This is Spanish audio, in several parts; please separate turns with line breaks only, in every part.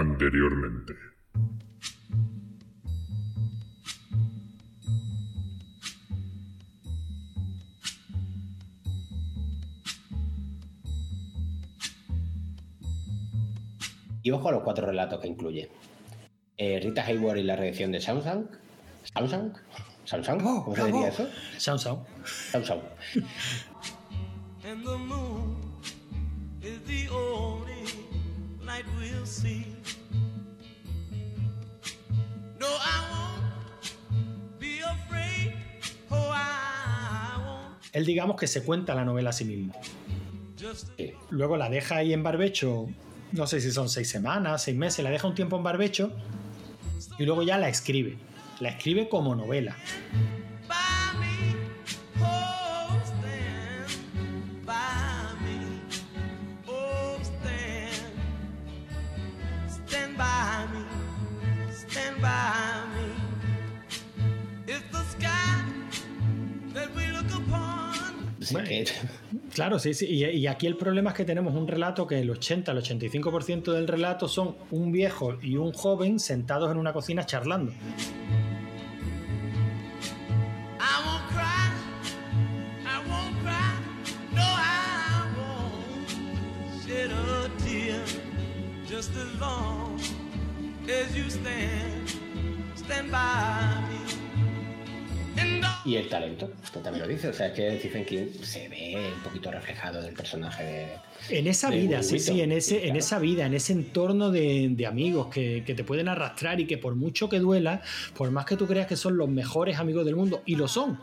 anteriormente.
Y ojo a los cuatro relatos que incluye. Eh, Rita Hayward y la reacción de Samsung. Samsung. Samsung.
Oh,
¿Cómo se diría eso?
Sound.
Samsung.
and the moon is the only light we'll see.
Él digamos que se cuenta la novela a sí mismo. Luego la deja ahí en barbecho, no sé si son seis semanas, seis meses, la deja un tiempo en barbecho y luego ya la escribe. La escribe como novela. Bueno,
que-
Claro, sí, sí. Y, y aquí el problema es que tenemos un relato que el 80, el 85% del relato son un viejo y un joven sentados en una cocina charlando.
I won't cry. I won't cry. No, I won't shed a tear. Just as long as you stand, stand by
Y el talento, que también lo dice. O sea, es que Stephen King se ve un poquito reflejado del personaje de.
En esa
De
vida, sí, sí, en ese, en esa vida, en ese entorno de, de amigos que, que te pueden arrastrar y que por mucho que duela, por más que tú creas que son los mejores amigos del mundo, y lo son,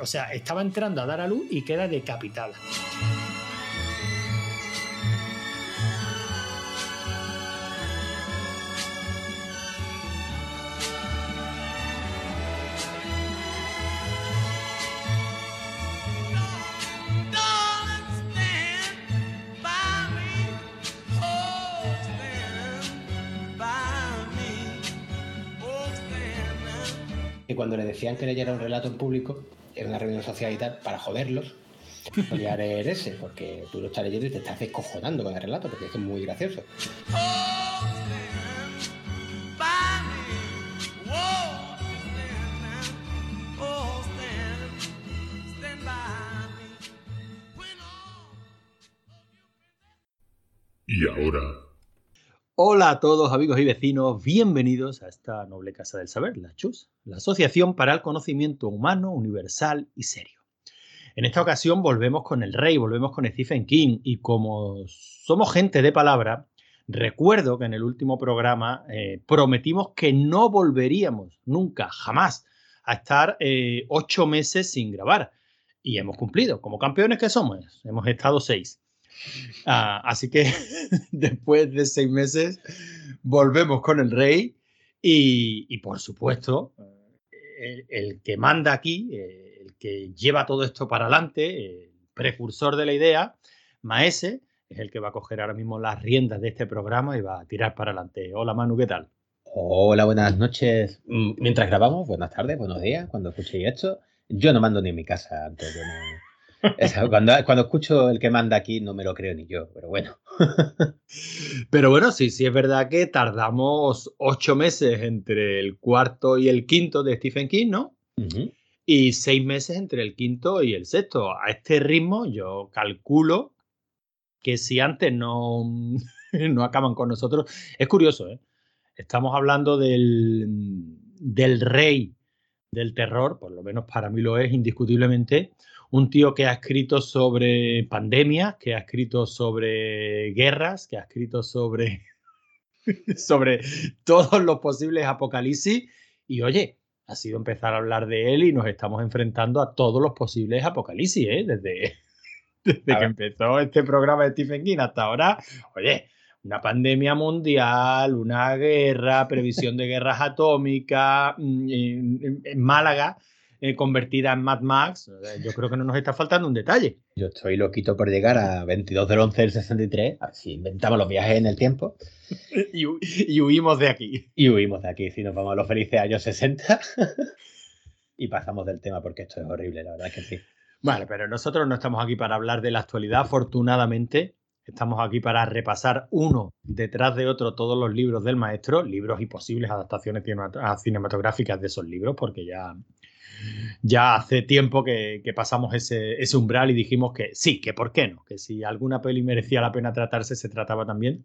O sea, estaba entrando a dar a luz y queda decapitada.
Y cuando le decían que leyera un relato en público, en una reunión social y tal, para joderlos, solía leer ese, porque tú lo estás leyendo y te estás descojonando con el relato, porque es que muy gracioso.
Y ahora,
Hola a todos amigos y vecinos, bienvenidos a esta noble casa del saber, la CHUS, la Asociación para el Conocimiento Humano, Universal y Serio. En esta ocasión volvemos con el rey, volvemos con Stephen King y como somos gente de palabra, recuerdo que en el último programa eh, prometimos que no volveríamos nunca, jamás, a estar eh, ocho meses sin grabar. Y hemos cumplido, como campeones que somos, hemos estado seis. Ah, así que después de seis meses volvemos con el rey y, por supuesto el, el, que manda aquí, el que lleva todo esto para adelante, el precursor de la idea, Maese, es el que va a coger ahora mismo las riendas de este programa y va a tirar para adelante. Hola Manu, ¿qué tal?
Hola, buenas noches. Mm, Mientras grabamos, buenas tardes, buenos días, cuando escuchéis esto. Yo no mando ni en mi casa antes de no... Cuando, cuando, escucho el que manda aquí no me lo creo ni yo, pero bueno.
pero bueno, sí, sí es verdad que tardamos ocho meses entre el cuarto y el quinto de Stephen King, ¿no? Uh -huh. Y seis meses entre el quinto y el sexto. A este ritmo yo calculo que si antes no, no acaban con nosotros, es curioso, ¿eh? Estamos hablando del, del rey del terror, por lo menos para mí lo es indiscutiblemente, un tío que ha escrito sobre pandemias, que ha escrito sobre guerras, que ha escrito sobre, sobre todos los posibles apocalipsis. Y oye, ha sido empezar a hablar de él y nos estamos enfrentando a todos los posibles apocalipsis, ¿eh? Desde, desde que empezó este programa de Stephen King hasta ahora. Oye, una pandemia mundial, una guerra, previsión de guerras atómicas, mm, en, en Málaga eh, convertida en Mad Max, yo creo que no nos está faltando un detalle.
Yo estoy loquito por llegar a 22 del 11 del 63, así inventamos los viajes en el tiempo.
y, y, huimos de aquí.
Y huimos de aquí, si nos vamos a los felices años 60 y pasamos del tema porque esto es horrible, la verdad es que sí.
Vale, pero nosotros no estamos aquí para hablar de la actualidad, afortunadamente. Estamos aquí para repasar uno detrás de otro todos los libros del maestro, libros y posibles adaptaciones cinematográficas de esos libros, porque ya, ya hace tiempo que, pasamos ese, umbral y dijimos que sí, que por qué no, que si alguna peli merecía la pena tratarse, se trataba también.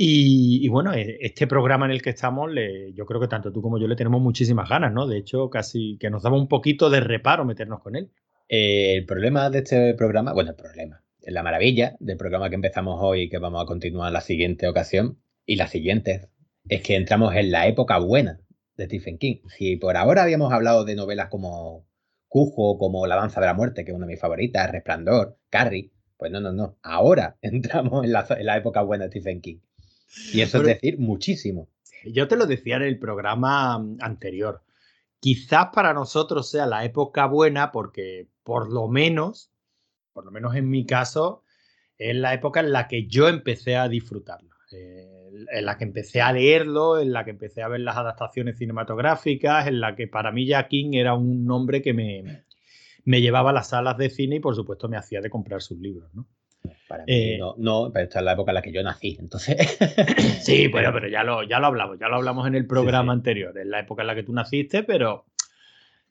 Y, bueno, e, este programa en el que estamos, yo creo que tanto tú como yo le tenemos muchísimas ganas, ¿no? De hecho, casi que nos daba un poquito de reparo meternos con él.
Eh, el problema de este programa, bueno, el problema, la maravilla del programa que empezamos hoy y que vamos a continuar la siguiente ocasión y la siguiente es que entramos en la época buena de Stephen King. Si por ahora habíamos hablado de novelas como Cujo, como La danza de la muerte, que es una de mis favoritas, Resplandor, Carrie, pues no, no, no. Ahora entramos en la, época buena de Stephen King. Y eso es decir muchísimo.
Yo te lo decía en el programa anterior. Quizás para nosotros sea la época buena porque por lo menos, por lo menos en mi caso, es la época en la que yo empecé a disfrutarlo. Eh, en la que empecé a leerlo, en la que empecé a ver las adaptaciones cinematográficas, en la que para mí ya King era un nombre que me, me llevaba a las salas de cine y por supuesto me hacía de comprar sus libros, ¿no?
Para mí, eh, no, no, pero esta es la época en la que yo nací, entonces.
sí, pero, pero ya lo, ya lo hablamos, ya lo hablamos en el programa anterior, en la época en la que tú naciste, pero,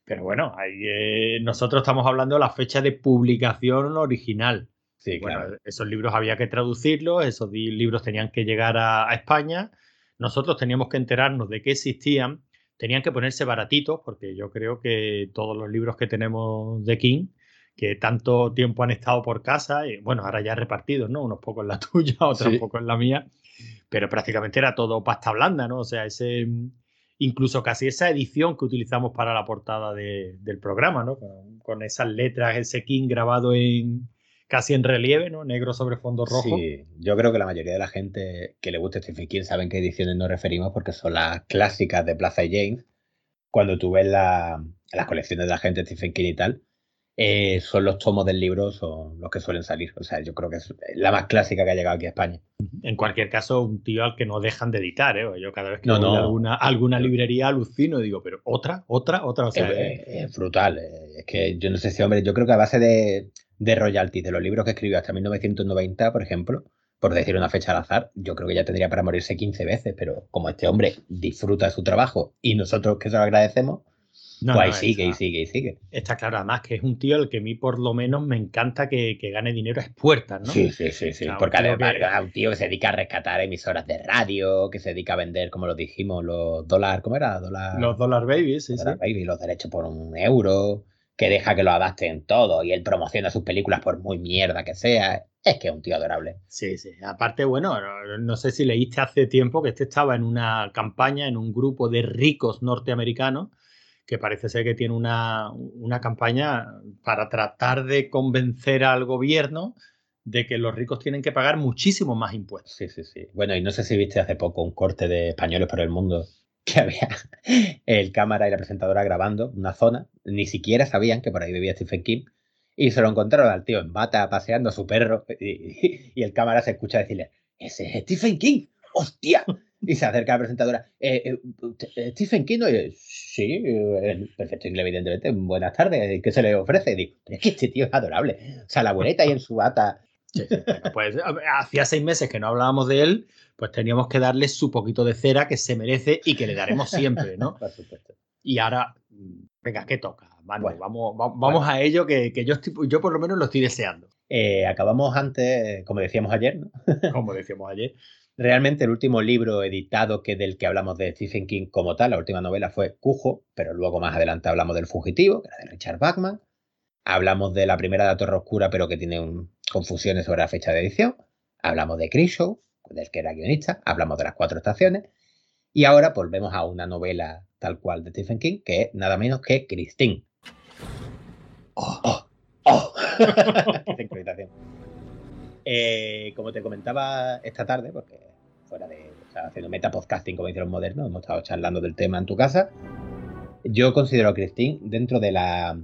pero bueno, eh, nosotros estamos hablando de la fecha de publicación original.
Sí,
bueno, esos libros había que traducirlos, esos libros tenían que llegar a, España, nosotros teníamos que enterarnos de que existían, tenían que ponerse baratitos, porque yo creo que todos los libros que tenemos de King, que tanto tiempo han estado por casa, y bueno, ahora ya repartidos, ¿no? Unos pocos en la tuya, otros un poco en la mía, pero prácticamente era todo pasta blanda, ¿no? O sea, ese incluso casi esa edición que utilizamos para la portada del programa, ¿no? Con, con, esas letras, ese King grabado en, casi en relieve, ¿no? Negro sobre fondo rojo.
Sí, yo creo que la mayoría de la gente que le gusta Stephen King saben qué ediciones nos referimos porque son las clásicas de Plaza y James. Cuando tú ves las colecciones de la gente Stephen King y tal, eh, son los tomos del libro, son los que suelen salir. O sea, yo creo que es la más clásica que ha llegado aquí a España.
En cualquier caso, un tío al que no dejan de editar, ¿eh? Yo cada vez que no, voy a alguna, alguna librería alucino y digo, pero otra, otra, otra. O sea,
es, brutal. Es que yo no sé si, hombre, yo creo que a base de, de royalties de los libros que escribió hasta 1990, por ejemplo, por decir una fecha al azar, yo creo que ya tendría para morirse 15 veces, pero como este hombre disfruta su trabajo y nosotros que se lo agradecemos, pues ahí sigue y sigue y sigue.
Está claro, además que es un tío el que a mí por lo menos me encanta que, gane dinero a puertas, ¿no?
Sí, sí, sí, sí. porque además es un tío que se dedica a rescatar emisoras de radio, que se dedica a vender, como lo dijimos, los dólares, ¿cómo era?
los dólar babies, sí,
sí. los derechos por un euro que deja que lo adapten todo y él promociona sus películas por muy mierda que sea. Es que es un tío adorable.
Sí, sí. Aparte, bueno, no, sé si leíste hace tiempo que este estaba en una campaña, en un grupo de ricos norteamericanos, que parece ser que tiene una, una campaña para tratar de convencer al gobierno de que los ricos tienen que pagar muchísimo más impuestos.
Sí, sí, sí. Bueno, y no sé si viste hace poco un corte de españoles por el mundo que había el cámara y la presentadora grabando una zona, ni siquiera sabían que por ahí vivía Stephen King, y se lo encontraron al tío en bata paseando a su perro, y, el cámara se escucha decirle, ese es Stephen King, hostia. Y se acerca a la presentadora, eh, eh, eh, Stephen King, sí, perfecto inglés, evidentemente, buenas tardes, ¿qué se le ofrece? digo, pero es que este tío es adorable. O sea, la abuelita ahí en su bata.
pues hacía seis meses que no hablábamos de él, pues teníamos que darle su poquito de cera que se merece y que le daremos siempre, ¿no?
Por supuesto.
Y ahora, venga, ¿qué toca? vamos, vamos a ello que, yo, yo por lo menos lo estoy deseando.
Eh, acabamos antes, como decíamos ayer, ¿no?
como decíamos ayer.
Realmente el último libro editado que del que hablamos de Stephen King como tal, la última novela fue Cujo, pero luego más adelante hablamos del Fugitivo, que era de Richard Bachman. Hablamos de la primera de la Torre Oscura, pero que tiene confusiones sobre la fecha de edición. Hablamos de Creepshow, del que era guionista, hablamos de las cuatro estaciones, y ahora volvemos a una novela tal cual de Stephen King, que es nada menos que Christine. ¡Oh! ¡Oh! ¡Oh! eh, como te comentaba esta tarde, porque fuera de o sea, haciendo metapodcasting como dicen los modernos, hemos estado charlando del tema en tu casa. yo considero a Christine dentro de la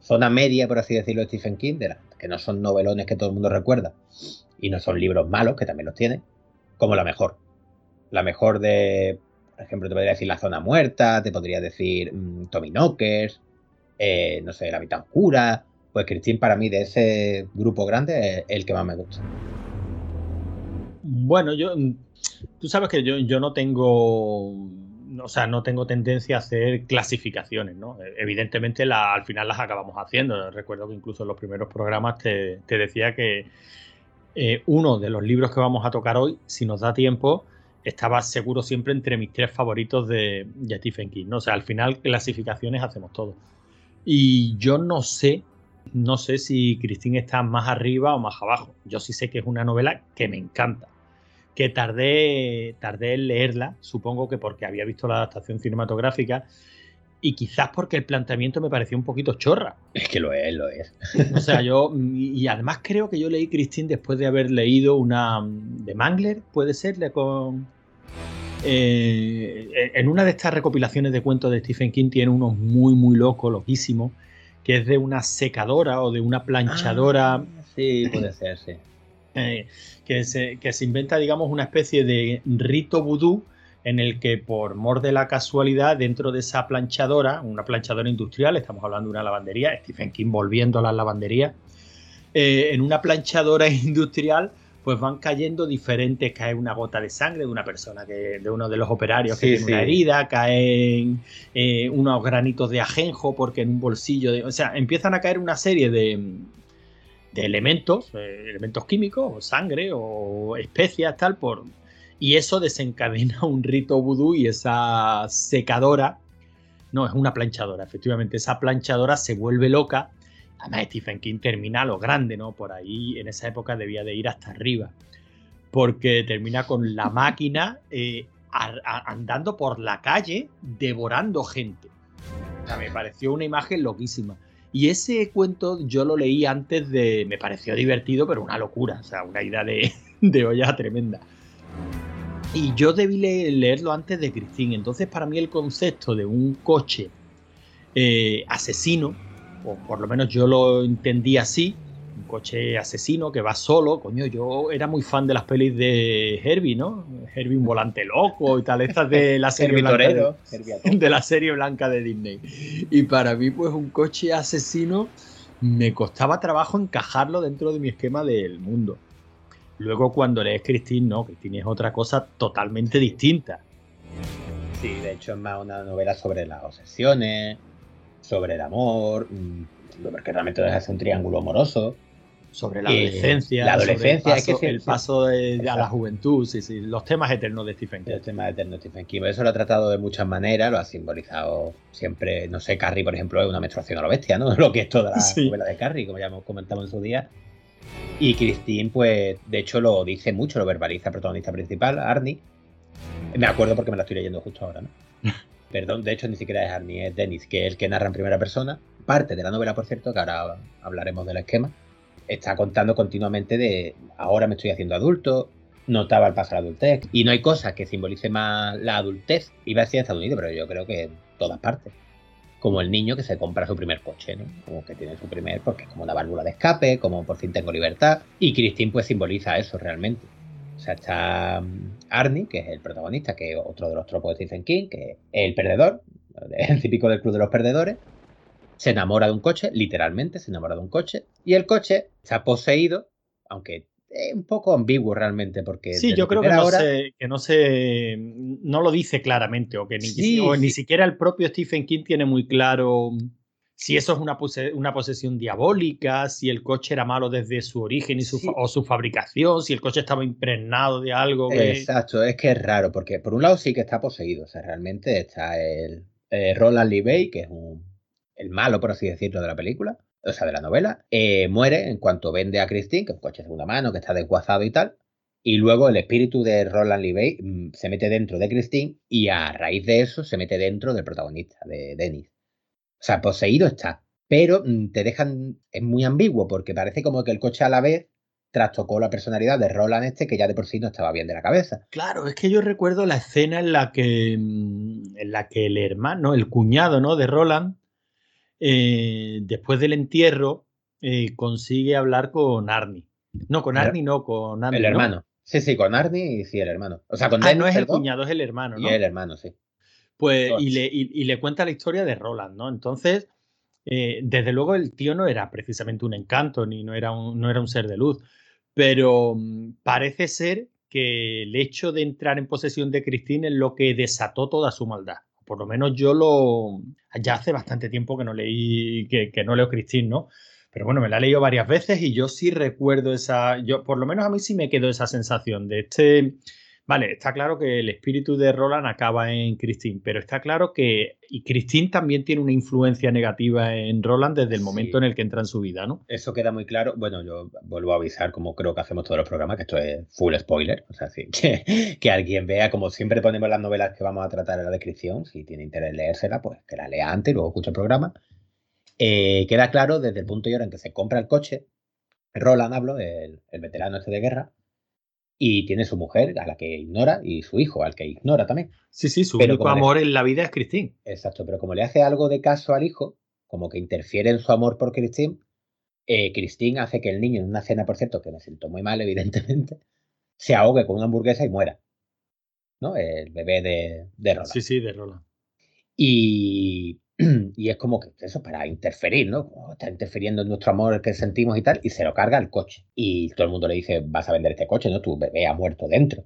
zona media, por así decirlo, de Stephen King, de que no son novelones que todo el mundo recuerda y no son libros malos, que también los tiene, como la mejor. La mejor de, por ejemplo, te podría decir La Zona Muerta, te podría decir mm, Tommy Knockers, eh, no sé, La Mitad Oscura. Pues Christine para mí de ese grupo grande es el que más me gusta.
Bueno, yo, mm, tú sabes que yo, yo no tengo o sea, no tengo tendencia a hacer clasificaciones, ¿no? Evidentemente al final las acabamos haciendo. Recuerdo que incluso en los primeros programas te, decía que eh, uno de los libros que vamos a tocar hoy, si nos da tiempo, estaba seguro siempre entre mis tres favoritos de, Stephen King, ¿no? O sea, al final clasificaciones hacemos todo. Y yo no sé, no sé si Christine está más arriba o más abajo. Yo sí sé que es una novela que me encanta que tardé, tardé en leerla, supongo que porque había visto la adaptación cinematográfica y quizás porque el planteamiento me pareció un poquito chorra.
Es que lo es, lo es.
O sea, yo, y además creo que yo leí Christine después de haber leído una de Mangler, puede ser, con... Eh, en una de estas recopilaciones de cuentos de Stephen King tiene uno muy, muy loco, loquísimo, que es de una secadora o de una planchadora. Ah,
sí, puede ser, sí.
Eh, que, se, que se inventa, digamos, una especie de rito vudú en el que por mor de la casualidad dentro de esa planchadora, una planchadora industrial, estamos hablando de una lavandería, Stephen King volviendo a las lavanderías, eh, en una planchadora industrial pues van cayendo diferentes, cae una gota de sangre de una persona, que de uno de los operarios que tiene una herida, caen eh, unos granitos de ajenjo porque en un bolsillo, de, o sea, empiezan a caer una serie de, de elementos, eh, elementos químicos, sangre o especias, tal, por. Y eso desencadena un rito vudú y esa secadora. No, es una planchadora, efectivamente. Esa planchadora se vuelve loca. Además, Stephen King termina a lo grande, ¿no? Por ahí en esa época debía de ir hasta arriba. Porque termina con la máquina eh, andando por la calle devorando gente. O sea, me pareció una imagen loquísima. Y ese cuento yo lo leí antes de. Me pareció divertido, pero una locura. O sea, una idea de, de olla tremenda. Y yo debí leerlo antes de Christine. Entonces, para mí, el concepto de un coche eh, asesino, o por lo menos yo lo entendí así, un coche asesino que va solo. Coño, yo era muy fan de las pelis de Herbie, ¿no? Herbie un volante loco y tal, estas de la serie blanca de, de, la serie blanca de Disney. Y para mí, pues un coche asesino me costaba trabajo encajarlo dentro de mi esquema del mundo. Luego cuando lees Christine, no, Christine es otra cosa totalmente distinta.
Sí, de hecho es más una novela sobre las obsesiones, sobre el amor, mm, porque realmente es un triángulo amoroso
sobre la adolescencia,
la adolescencia,
el paso, el paso a la juventud, sí, sí, los temas eternos de Stephen King.
Los temas eternos de Stephen King. Eso lo ha tratado de muchas maneras, lo ha simbolizado siempre, no sé, Carrie, por ejemplo, es una menstruación a lo bestia, ¿no? Lo que es toda la novela de Carrie, como ya hemos comentado en su día. Y Christine, pues, de hecho, lo dice mucho, lo verbaliza el protagonista principal, Arnie. Me acuerdo porque me la estoy leyendo justo ahora, ¿no? Perdón, de hecho, ni siquiera es Arnie, es Dennis, que es el que narra en primera persona. Parte de la novela, por cierto, que ahora hablaremos del esquema está contando continuamente de ahora me estoy haciendo adulto, notaba el paso a la adultez. Y no hay cosa que simbolice más la adultez, iba a decir en Estados Unidos, pero yo creo que en todas partes. Como el niño que se compra su primer coche, ¿no? Como que tiene su primer, porque es como una válvula de escape, como por fin tengo libertad. Y Christine pues simboliza eso realmente. O sea, está mm, Arnie, que es el protagonista, que es otro de los tropos de Stephen King, que es el perdedor, el típico del club de los perdedores, se enamora de un coche, literalmente se enamora de un coche, y el coche está poseído, aunque es un poco ambiguo realmente, porque...
Sí, yo creo que no, se, que no se... no lo dice claramente, o que ni, ni siquiera el propio Stephen King tiene muy claro si eso es una, una, posesión diabólica, si el coche era malo desde su origen y su o su fabricación, si el coche estaba impregnado de algo.
Exacto, es que es raro, porque por un lado sí que está poseído, o sea, realmente está el eh, Roland Lee que es un el malo, por así decirlo, de la película, o sea, de la novela, eh, muere en cuanto vende a Christine, que es un coche de segunda mano, que está desguazado y tal. Y luego el espíritu de Roland Lee mm, se mete dentro de Christine y a raíz de eso se mete dentro del protagonista, de Dennis. O sea, poseído está. Pero mm, te dejan, es muy ambiguo porque parece como que el coche a la vez trastocó la personalidad de Roland este, que ya de por sí no estaba bien de la cabeza.
Claro, es que yo recuerdo la escena en la que, mm, en la que el hermano, el cuñado ¿no? de Roland, eh, después del entierro, eh, consigue hablar con Arnie. No, con Arnie no, con Arnie.
El hermano. Sí, sí, con Arnie y sí, el hermano. O sea, con
ah, no es el cuñado, es el hermano, ¿no?
Y el hermano, sí.
Pues, y le, y le, cuenta la historia de Roland, ¿no? Entonces, eh, desde luego el tío no era precisamente un encanto, ni no era un, no era un ser de luz, pero mm, parece ser que el hecho de entrar en posesión de Christine es lo que desató toda su maldad. Por lo menos yo lo... Ya hace bastante tiempo que no leí, que, que no leo Christine, ¿no? Pero bueno, me la he leído varias veces y yo sí recuerdo esa, yo por lo menos a mí sí me quedó esa sensación de este, Vale, está claro que el espíritu de Roland acaba en Christine, pero está claro que y Christine también tiene una influencia negativa en Roland desde el momento en el que entra en su vida, ¿no?
Eso queda muy claro. Bueno, yo vuelvo a avisar, como creo que hacemos todos los programas, que esto es full spoiler. O sea, sí, que, que alguien vea, como siempre ponemos las novelas que vamos a tratar en la descripción, si tiene interés en leérsela, pues que la lea antes y luego escuche el programa. Eh, queda claro desde el punto y hora en que se compra el coche, Roland hablo, el, el veterano este de guerra, y tiene su mujer a la que ignora y su hijo al que ignora también.
Sí, sí, su único amor en la vida es Christine.
Exacto, pero como le hace algo de caso al hijo, como que interfiere en su amor por Christine, eh, Christine hace que el niño en una cena, por cierto, que me siento muy mal, evidentemente, se ahogue con una hamburguesa y muera. ¿No? El bebé de, de Roland.
Sí, sí, de Roland.
Y, y es como que eso para interferir, ¿no? está interfiriendo en nuestro amor que sentimos y tal, y se lo carga el coche. Y todo el mundo le dice, vas a vender este coche, ¿no? Tu bebé ha muerto dentro.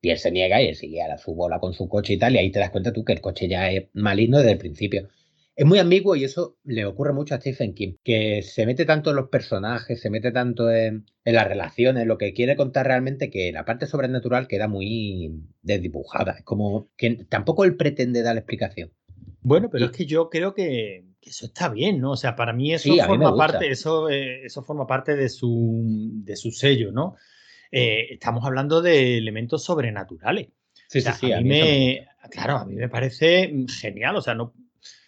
Y él se niega y él sigue a la su bola con su coche y tal, y ahí te das cuenta tú que el coche ya es maligno desde el principio. Es muy ambiguo y eso le ocurre mucho a Stephen King, que se mete tanto en los personajes, se mete tanto en, en las relaciones, lo que quiere contar realmente, que la parte sobrenatural queda muy desdibujada. Es como que tampoco él pretende dar explicación.
Bueno, pero es que yo creo que, eso está bien, ¿no? O sea, para mí eso forma parte, eso, eh, eso forma parte de su, de su sello, ¿no? Eh, estamos hablando de elementos sobrenaturales. Sí, sí, sí. A mí, me, claro, a mí me parece genial. O sea, no,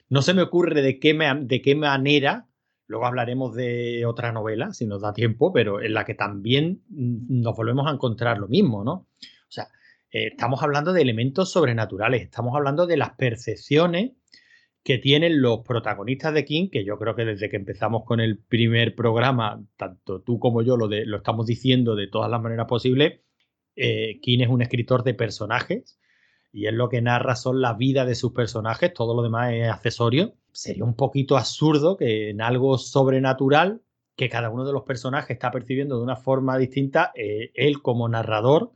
no se me ocurre de qué, de qué manera, luego hablaremos de otra novela, si nos da tiempo, pero en la que también nos volvemos a encontrar lo mismo, ¿no? O sea, eh, estamos hablando de elementos sobrenaturales, estamos hablando de las percepciones que tienen los protagonistas de King, que yo creo que desde que empezamos con el primer programa, tanto tú como yo lo, de, lo estamos diciendo de todas las maneras posibles, eh, King es un escritor de personajes y es lo que narra son la vida de sus personajes, todo lo demás es accesorio. Sería un poquito absurdo que en algo sobrenatural, que cada uno de los personajes está percibiendo de una forma distinta, eh, él como narrador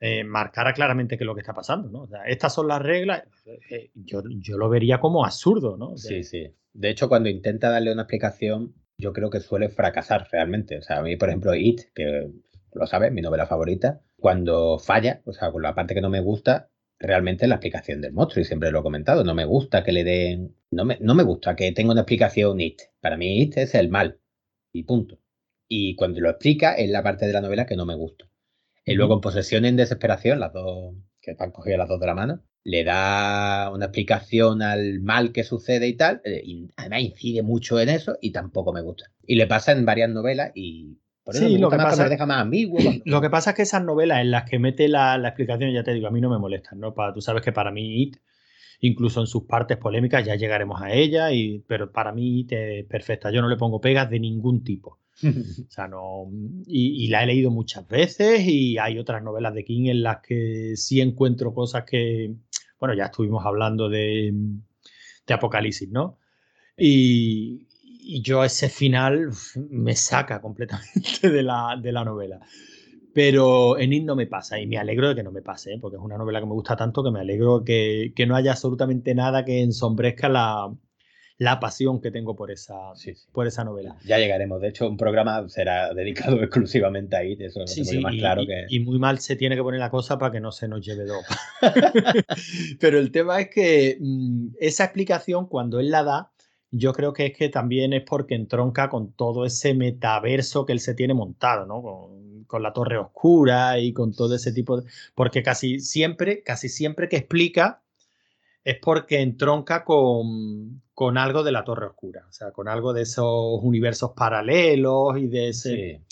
eh, marcara claramente qué es lo que está pasando, ¿no? O sea, estas son las reglas, eh, yo, yo, lo vería como absurdo, ¿no?
sí, sí. De hecho, cuando intenta darle una explicación, yo creo que suele fracasar realmente. O sea, a mí, por ejemplo, It, que lo sabes, mi novela favorita, cuando falla, o sea, con la parte que no me gusta, realmente la explicación del monstruo, y siempre lo he comentado, no me gusta que le den, no me, no me gusta que tenga una explicación It. Para mí It es el mal, y punto. Y cuando lo explica es la parte de la novela que no me gusta. Y luego en posesión en desesperación, las dos, que están cogidas las dos de la mano, le da una explicación al mal que sucede y tal, eh, y además incide mucho en eso y tampoco me gusta. Y le pasa en varias novelas y
por eso sí, lo que pasa, me deja más ambiguo. Lo que pasa es que esas novelas en las que mete la, la, explicación, ya te digo, a mí no me molestan, ¿no? Para, tú sabes que para mí It, incluso en sus partes polémicas, ya llegaremos a ella, y, pero para mí It es perfecta. Yo no le pongo pegas de ningún tipo. O sea, no. Y, la he leído muchas veces y hay otras novelas de King en las que sí encuentro cosas que. Bueno, ya estuvimos hablando de, de Apocalipsis, ¿no? Y, yo ese final me saca completamente de la, de la novela. Pero en It no me pasa y me alegro de que no me pase, ¿eh? porque es una novela que me gusta tanto que me alegro que, que no haya absolutamente nada que ensombrezca la, la pasión que tengo por esa, por esa novela.
Ya llegaremos. De hecho, un programa será dedicado exclusivamente a IT. Eso
sí, más claro y, que... y muy mal se tiene que poner la cosa para que no se nos lleve dos. Pero el tema es que mm, esa explicación, cuando él la da, yo creo que es que también es porque entronca con todo ese metaverso que él se tiene montado, ¿no? Con, con, la torre oscura y con todo ese tipo de... Porque casi siempre, casi siempre que explica es porque entronca con, con algo de la Torre Oscura, o sea, con algo de esos universos paralelos y de ese...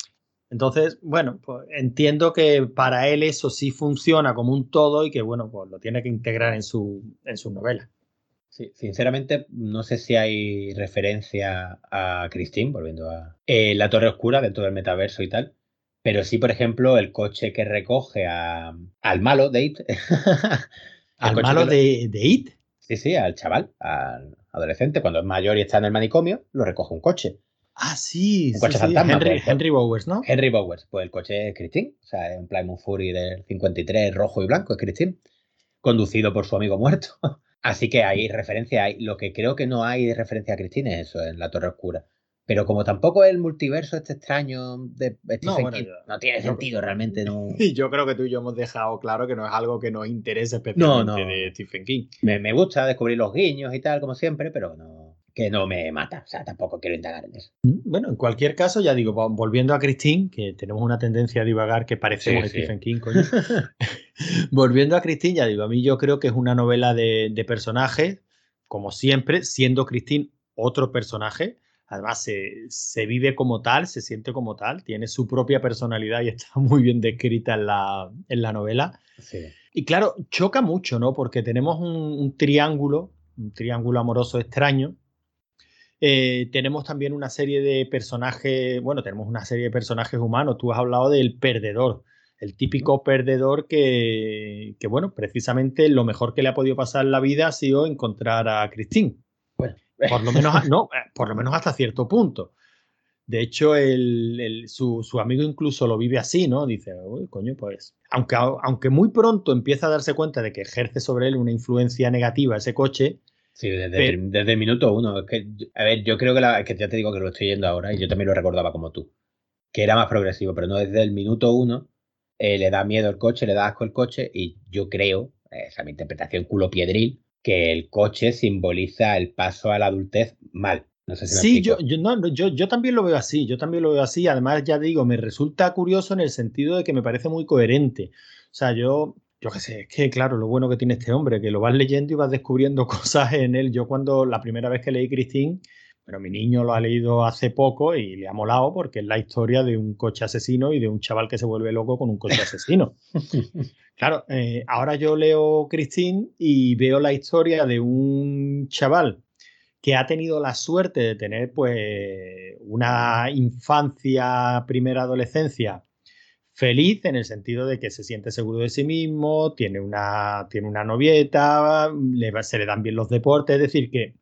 Entonces, bueno, pues entiendo que para él eso sí funciona como un todo y que, bueno, pues lo tiene que integrar en su, en sus novelas.
Sí, sinceramente, no sé si hay referencia a Christine, volviendo a eh, la Torre Oscura dentro del metaverso y tal. Pero sí, por ejemplo, el coche que recoge a, al malo It.
¿Al malo de, de, It?
Sí, sí, al chaval, al adolescente. Cuando es mayor y está en el manicomio, lo recoge un coche.
Ah, sí,
un coche
sí,
fantasma.
Henry,
pues,
Henry, Bowers, ¿no?
Henry Bowers. Pues el coche es Christine. O sea, es un Plymouth Fury del 53, rojo y blanco, es Christine. Conducido por su amigo muerto. Así que hay referencia. Hay, lo que creo que no hay de referencia a Christine es eso, en La Torre Oscura. Pero como tampoco el multiverso este extraño de Stephen
No, bueno,
King no tiene sentido realmente, no.
Y yo creo que tú y yo hemos dejado claro que no es algo que nos interese especialmente
No, no.
de Stephen King.
Me, me gusta descubrir los guiños y tal, como siempre, pero no que no me mata. O sea, tampoco quiero indagar en eso.
Bueno, en cualquier caso, ya digo, volviendo a Christine, que tenemos una tendencia a divagar que parecemos
Sí, sí.
Stephen King, coño. volviendo a Christine, ya digo, a mí yo creo que es una novela de, de personajes, como siempre, siendo Christine otro personaje. Además, se, se vive como tal, se siente como tal, tiene su propia personalidad y está muy bien descrita en la, en la novela.
Sí.
Y claro, choca mucho, ¿no? Porque tenemos un, un triángulo, un triángulo amoroso extraño. Eh, tenemos también una serie de personajes, bueno, tenemos una serie de personajes humanos. Tú has hablado del perdedor, el típico perdedor que, que, bueno, precisamente lo mejor que le ha podido pasar en la vida ha sido encontrar a Christine.
Bueno,
Por lo menos, no, por lo menos hasta cierto punto. De hecho, el, el- su, su amigo incluso lo vive así, ¿no? Dice, uy, coño, pues. Aunque, aunque muy pronto empieza a darse cuenta de que ejerce sobre él una influencia negativa ese coche,
Sí, desde,
Pero-
desde el minuto uno. Es que, a ver, yo creo que, la, es que ya te digo que lo estoy yendo ahora y yo también lo recordaba como tú. Que era más progresivo, pero no desde el minuto uno. eh, le da miedo el coche, le da asco el coche y yo creo, esa es mi interpretación culo piedril, que el coche simboliza el paso a la adultez mal. No sé si
Sí, yo, yo, no, yo, yo también lo veo así, yo también lo veo así. Además, ya digo, me resulta curioso en el sentido de que me parece muy coherente. O sea, yo, yo qué sé, es que claro, lo bueno que tiene este hombre, que lo vas leyendo y vas descubriendo cosas en él. Yo cuando la primera vez que leí Christine, bueno, mi niño lo ha leído hace poco y le ha molado porque es la historia de un coche asesino y de un chaval que se vuelve loco con un coche asesino. Claro, eh, ahora yo leo Christine y veo la historia de un chaval que ha tenido la suerte de tener pues una infancia, primera adolescencia feliz en el sentido de que se siente seguro de sí mismo, tiene una, tiene una novieta, le se le dan bien los deportes, es decir, que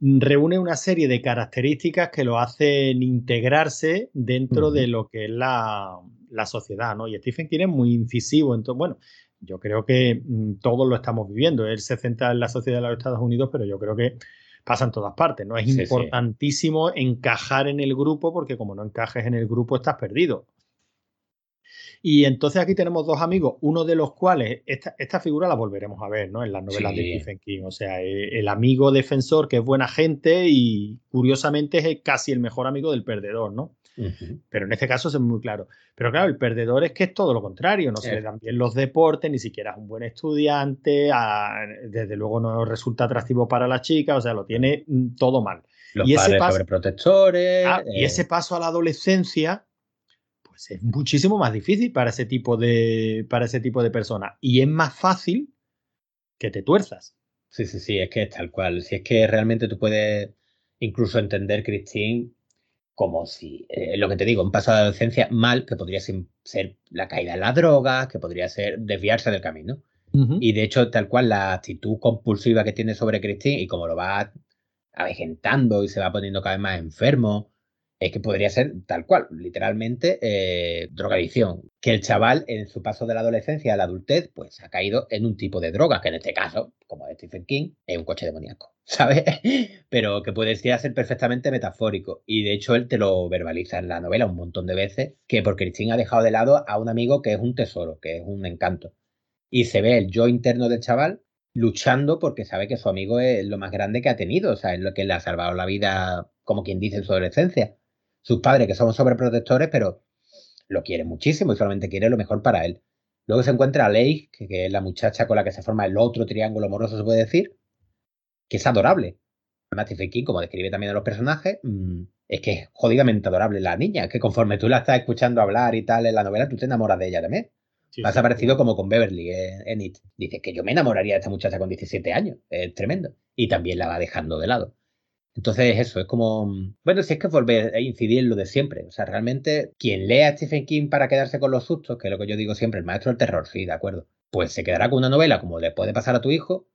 reúne una serie de características que lo hacen integrarse dentro de lo que es la, la sociedad, ¿no? Y Stephen King es muy incisivo, entonces, bueno, yo creo que mm, todos lo estamos viviendo. Él se centra en la sociedad de los Estados Unidos, pero yo creo que pasa en todas partes, ¿no? Es
Sí, sí.
importantísimo encajar en el grupo porque como no encajes en el grupo estás perdido. Y entonces aquí tenemos dos amigos, uno de los cuales, esta, esta figura la volveremos a ver, ¿no? En las novelas de. Stephen King. O sea, eh, el amigo defensor que es buena gente y curiosamente es casi el mejor amigo del perdedor, ¿no? Pero en este caso es muy claro. Pero claro, el perdedor es que es todo lo contrario, no se le dan bien los deportes, ni siquiera es un buen estudiante, a- desde luego no resulta atractivo para la chica, o sea, lo tiene mm, todo mal.
Los
Y ese paso-
sobreprotectores.
Ah, y
eh,
ese paso a la adolescencia, pues es muchísimo más difícil para ese tipo de, para ese tipo de personas. Y es más fácil que te tuerzas.
Sí, sí, sí, es que es tal cual. Si es que realmente tú puedes incluso entender, Christine, como si, eh, lo que te digo, un paso de adolescencia mal, que podría ser, ser la caída en las drogas, que podría ser desviarse del camino. Y de hecho, tal cual, la actitud compulsiva que tiene sobre Christine y como lo va avejentando y se va poniendo cada vez más enfermo, es que podría ser tal cual, literalmente eh, drogadicción. Que el chaval en su paso de la adolescencia a la adultez, pues ha caído en un tipo de droga, que en este caso, como es Stephen King, es un coche demoníaco, ¿sabes? Pero que puede ser perfectamente metafórico. Y de hecho él te lo verbaliza en la novela un montón de veces, que porque Christine ha dejado de lado a un amigo que es un tesoro, que es un encanto. Y se ve el yo interno del chaval luchando porque sabe que su amigo es lo más grande que ha tenido, o sea, es lo que le ha salvado la vida, como quien dice en su adolescencia. Sus padres, que son sobreprotectores, pero lo quiere muchísimo y solamente quiere lo mejor para él. Luego se encuentra a Leigh, que, que es la muchacha con la que se forma el otro triángulo amoroso, se puede decir, que es adorable. Además, Stephen King, como describe también a los personajes, mm, es que es jodidamente adorable la niña. Es que conforme tú la estás escuchando hablar y tal en la novela, tú te enamoras de ella también.
Sí,
Pasa parecido como con Beverly en, en It. Dice que yo me enamoraría de esta muchacha con 17 años. Es tremendo. Y también la va dejando de lado. Entonces, eso es como. Bueno, si es que volver a incidir en lo de siempre. O sea, realmente, quien lea a Stephen King para quedarse con los sustos, que es lo que yo digo siempre, el maestro del terror, sí, de acuerdo. Pues se quedará con una novela como le puede pasar a tu hijo,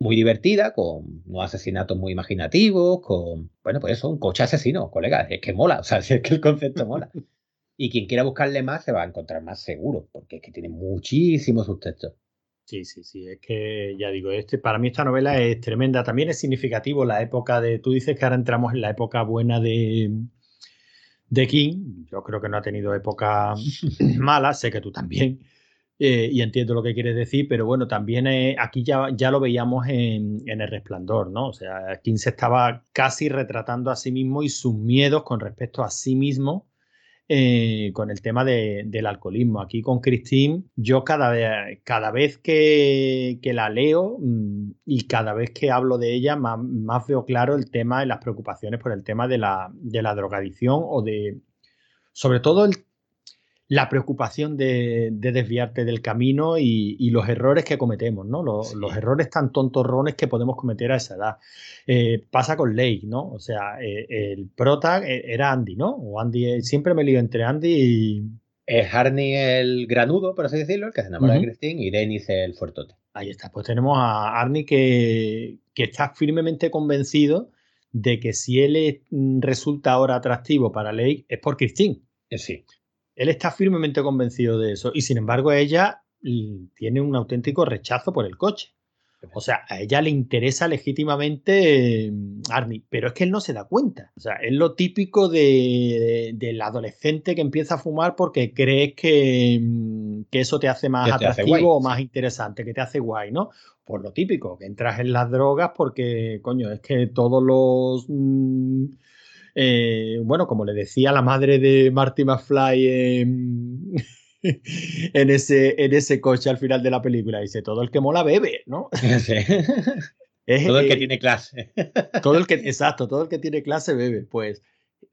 muy divertida, con unos asesinatos muy imaginativos, con. Bueno, pues eso, un coche asesino, colega. Es que mola. O sea, si es que el concepto mola. Y quien quiera buscarle más se va a encontrar más seguro, porque es que tiene muchísimos subtextos.
Sí, sí, sí, es que ya digo, este, para mí esta novela es tremenda. También es significativo la época de, tú dices que ahora entramos en la época buena de, de King. Yo creo que no ha tenido época mala, sé que tú también. eh, y entiendo lo que quieres decir, pero bueno, también eh, aquí ya, ya lo veíamos en, en El Resplandor, ¿no? O sea, King se estaba casi retratando a sí mismo y sus miedos con respecto a sí mismo eh, con el tema de- del alcoholismo. Aquí con Christine, yo cada vez, cada vez que, que la leo mm, y cada vez que hablo de ella, más, más veo claro el tema y las preocupaciones por el tema de la, de la drogadicción o de, sobre todo, el- la preocupación de, de desviarte del camino y, y los errores que cometemos, ¿no? Los,
Sí.
los errores tan tontorrones que podemos cometer a esa edad. Eh, pasa con Lake, ¿no? O sea, eh, el prota eh, era Andy, ¿no? O Andy, siempre me lío entre Andy y.
Es Harney el granudo, por así decirlo, el que se enamora de Christine, y Dennis el fuertote.
Ahí está. Pues tenemos a Arnie que, que está firmemente convencido de que si él es- mm, resulta ahora atractivo para Lake es por Christine.
Sí.
Él está firmemente convencido de eso. Y sin embargo, ella tiene un auténtico rechazo por el coche. O sea, a ella le interesa legítimamente eh, Arnie, pero es que él no se da cuenta. O sea, es lo típico de, del adolescente que empieza a fumar porque crees que, mm, que eso te hace más
te
atractivo o más interesante, que te hace guay, ¿no? Por lo típico, que entras en las drogas porque, coño, es que todos los... mm, eh, bueno, como le decía la madre de Marty McFly en, en, ese, en ese coche al final de la película, dice, todo el que mola bebe, ¿no?
Sí.
Es,
Todo el que
eh,
tiene clase.
todo el que, exacto, todo el que tiene clase bebe. Pues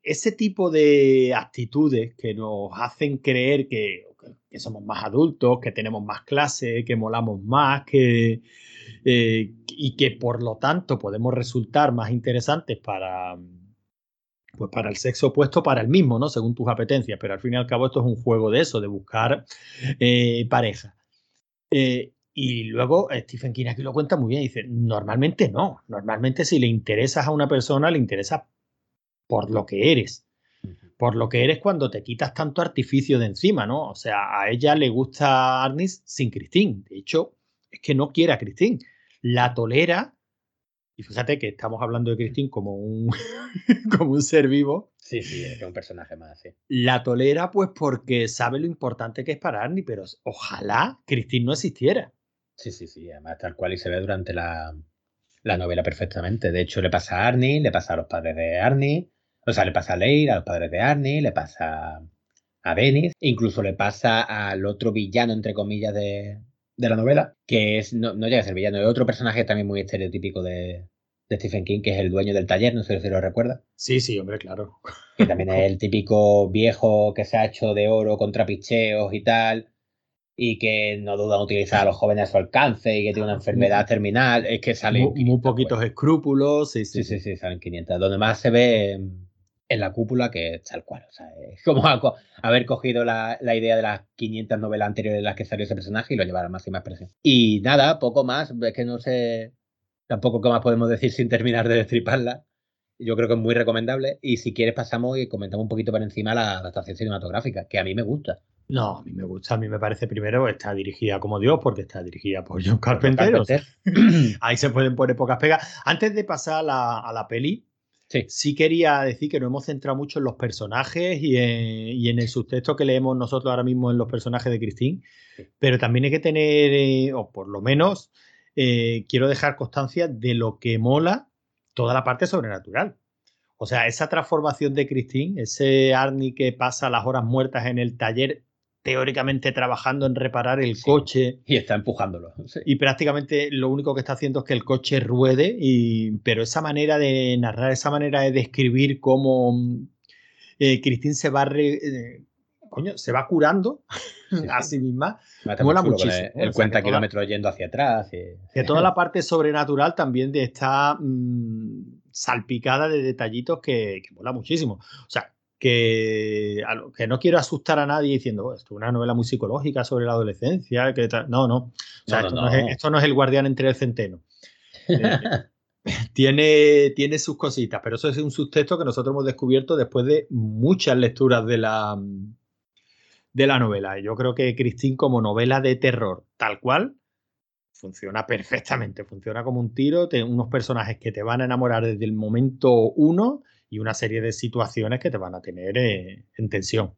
ese tipo de actitudes que nos hacen creer que, que somos más adultos, que tenemos más clase, que molamos más, que, eh, y que por lo tanto podemos resultar más interesantes para, pues para el sexo opuesto, para el mismo, ¿no? Según tus apetencias. Pero al fin y al cabo esto es un juego de eso, de buscar eh, pareja. Eh, y luego eh, Stephen King aquí lo cuenta muy bien. Dice, normalmente no. Normalmente si le interesas a una persona, le interesa por lo que eres. Por lo que eres cuando te quitas tanto artificio de encima, ¿no? O sea, a ella le gusta Arnis sin Christine. De hecho, es que no quiere a Christine. La tolera. Y fíjate que estamos hablando de Christine como un, como un ser vivo.
Sí, sí, es un personaje más así.
La tolera, pues, porque sabe lo importante que es para Arnie, pero ojalá Christine no existiera.
Sí, sí, sí. Además, tal cual y se ve durante la, la novela perfectamente. De hecho, le pasa a Arnie, le pasa a los padres de Arnie, o sea, le pasa a Leir, a los padres de Arnie, le pasa a Dennis, incluso le pasa al otro villano, entre comillas, de, de la novela, que es, no, no llega a ser villano, es otro personaje también muy estereotípico de, de Stephen King, que es el dueño del taller, no sé si lo recuerda.
Sí, sí, hombre, claro.
que también es el típico viejo que se ha hecho de oro contra picheos y tal, y que no duda en utilizar a los jóvenes a su alcance y que tiene una enfermedad terminal, es que sale
Muy, muy poquitos escrúpulos. Sí, sí,
Sí, sí, sí, salen 500. Donde más se ve en, la cúpula que es tal cual. O sea, es como ha- haber cogido la, la idea de las 500 novelas anteriores en las que salió ese personaje y lo llevar a máxima expresión. Y nada, poco más. Es que no sé tampoco qué más podemos decir sin terminar de destriparla. Yo creo que es muy recomendable. Y si quieres pasamos y comentamos un poquito por encima la adaptación cinematográfica, que a mí me gusta.
No, a mí me gusta, a mí me parece primero está dirigida como Dios, porque está dirigida por John Carpenter.
Carpenter.
ahí se pueden poner pocas pegas. Antes de pasar a la, a la peli,
Sí.
sí quería decir que nos hemos centrado mucho en los personajes y en, y en el subtexto que leemos nosotros ahora mismo en los personajes de Christine,
Sí.
pero también hay que tener, eh, o por lo menos eh, quiero dejar constancia de lo que mola toda la parte sobrenatural. O sea, esa transformación de Christine, ese Arnie que pasa las horas muertas en el taller, teóricamente trabajando en reparar el coche.
Y está empujándolo.
Y prácticamente lo único que está haciendo es que el coche ruede, y, pero esa manera de narrar, esa manera de describir cómo eh, Cristín se va, eh, coño, se va curando a sí misma, mola muchísimo.
El, cuenta kilómetros yendo hacia atrás.
Que toda la parte sobrenatural también está mm, salpicada de detallitos que, que mola muchísimo. O sea, que, que no quiero asustar a nadie diciendo, oh, esto es una novela muy psicológica sobre la adolescencia. Que no, no. esto, no. es, el guardián entre el centeno. Eh, tiene, tiene sus cositas, pero eso es un subtexto que nosotros hemos descubierto después de muchas lecturas de la, de la novela. Yo creo que Christine como novela de terror, tal cual, funciona perfectamente, funciona como un tiro, tiene unos personajes que te van a enamorar desde el momento uno y una serie de situaciones que te van a tener eh, en tensión.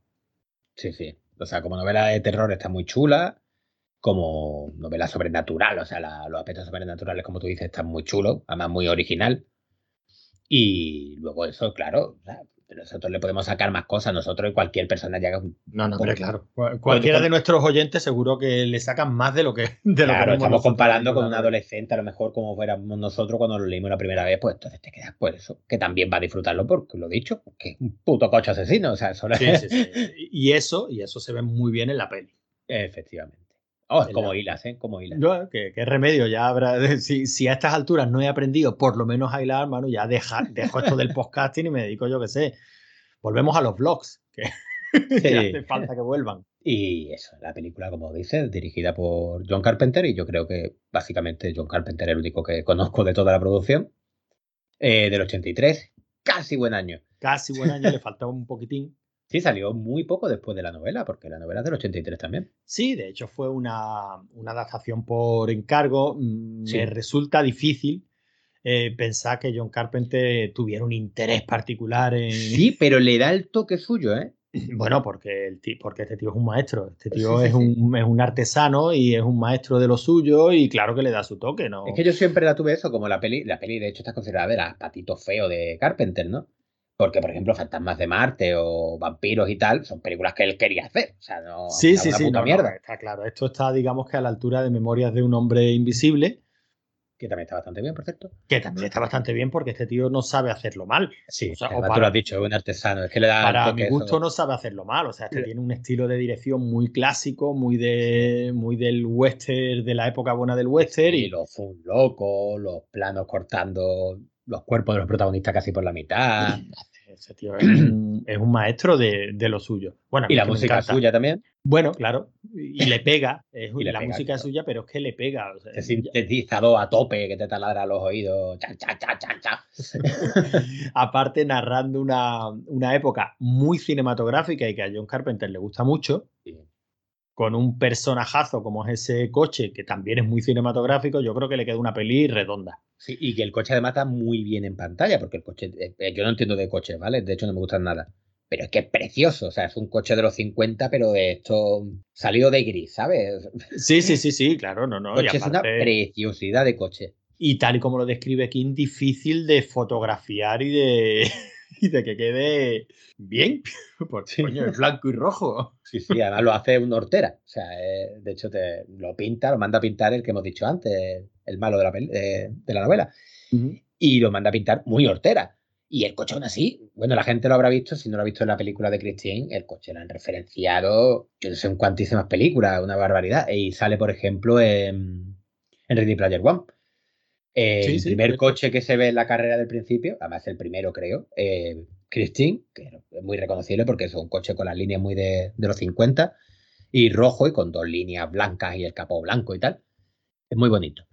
Sí, sí. O sea, como novela de terror está muy chula, como novela sobrenatural, o sea, los aspectos sobrenaturales, como tú dices, están muy chulos, además muy original. Y luego eso, claro, nosotros le podemos sacar más cosas, nosotros y cualquier persona llega.
No, no, pero claro. Cualquiera de nuestros oyentes seguro que le sacan más de lo que. De
claro, estamos comparando con un adolescente, a lo mejor como fuéramos nosotros cuando lo leímos la primera vez, pues entonces te quedas por eso, que también va a disfrutarlo porque lo he dicho, que es un puto coche asesino, o sea, eso
sí, sí, sí. Y eso, y eso se ve muy bien en la peli.
Efectivamente. Oh, como hilas, ¿eh? Como hilas.
No, ¿qué, remedio ya habrá. Si, si, a estas alturas no he aprendido por lo menos a hilar, mano, ya deja, dejo esto del podcasting y me dedico, yo que sé. Volvemos a los vlogs, que, hace falta que vuelvan.
Y eso, la película, como dices, dirigida por John Carpenter, y yo creo que básicamente John Carpenter es el único que conozco de toda la producción. Eh, del 83, casi buen año.
Casi buen año, le faltaba un poquitín.
Sí, salió muy poco después de la novela, porque la novela es del 83 también.
Sí, de hecho fue una, adaptación por encargo. Mm, me resulta difícil eh, pensar que John Carpenter tuviera un interés particular en...
Sí, pero le da el toque suyo, ¿eh?
Bueno, porque, el porque este tío es un maestro, este tío es, Un, es un artesano y es un maestro de lo suyo y claro que le da su toque, ¿no?
Es que yo siempre la tuve eso, como la peli, la peli de hecho está considerada de las patitos feos de Carpenter, ¿no? Porque, por ejemplo, Fantasmas de Marte o Vampiros y tal son películas que él quería hacer. O sea, no.
Sí, sí, sí. mierda. está claro. Esto está, digamos que a la altura de Memorias de un hombre invisible.
Que también está bastante bien, por cierto.
Que también está bastante bien porque este tío no sabe hacerlo mal.
Sí, o tú lo has dicho, es un artesano. Es que le da
para mi gusto no sabe hacerlo mal. O sea, este tiene un estilo de dirección muy clásico, muy de muy del western, de la época buena del western.
y los zoom locos, los planos cortando los cuerpos de los protagonistas casi por la mitad.
Ese tío es un, maestro de, lo suyo. Bueno,
y la música suya también.
Bueno, claro, y le pega. Es, la música es suya, pero es que le pega.
O sintetizador a tope que te taladra los oídos. Cha, cha, cha, cha,
Aparte, narrando una, una, época muy cinematográfica y que a John Carpenter le gusta mucho con un personajazo como es ese coche, que también es muy cinematográfico, yo creo que le queda una peli redonda.
Sí, y que el coche además está muy bien en pantalla, porque el coche, eh, eh, yo no entiendo de coches, ¿vale? De hecho no me gustan nada. Pero es que es precioso, o sea, es un coche de los 50, pero de esto salido de gris, ¿sabes?
Sí, sí, sí, sí, claro, no, no.
Coche es una preciosidad de coche.
Y tal y como lo describe King, difícil de fotografiar y de, y de que quede bien, coño, es blanco y rojo.
Sí, sí, además lo hace un hortera. O sea, eh, de hecho, te lo pinta, lo manda a pintar el que hemos dicho antes, el malo de la, de, la novela. Y lo manda a pintar muy hortera. Y el coche aún así, bueno, la gente lo habrá visto, si no lo ha visto en la película de Christine, el coche lo han referenciado, yo no sé, en cuantísimas películas, una barbaridad. Y sale, por ejemplo, en, en Ready Player One el primer coche que se ve en la carrera del principio, además el primero creo, eh, Christine, que es muy reconocible porque es un coche con las líneas muy de, los 50 y rojo y con dos líneas blancas y el capó blanco y tal. Es muy bonito.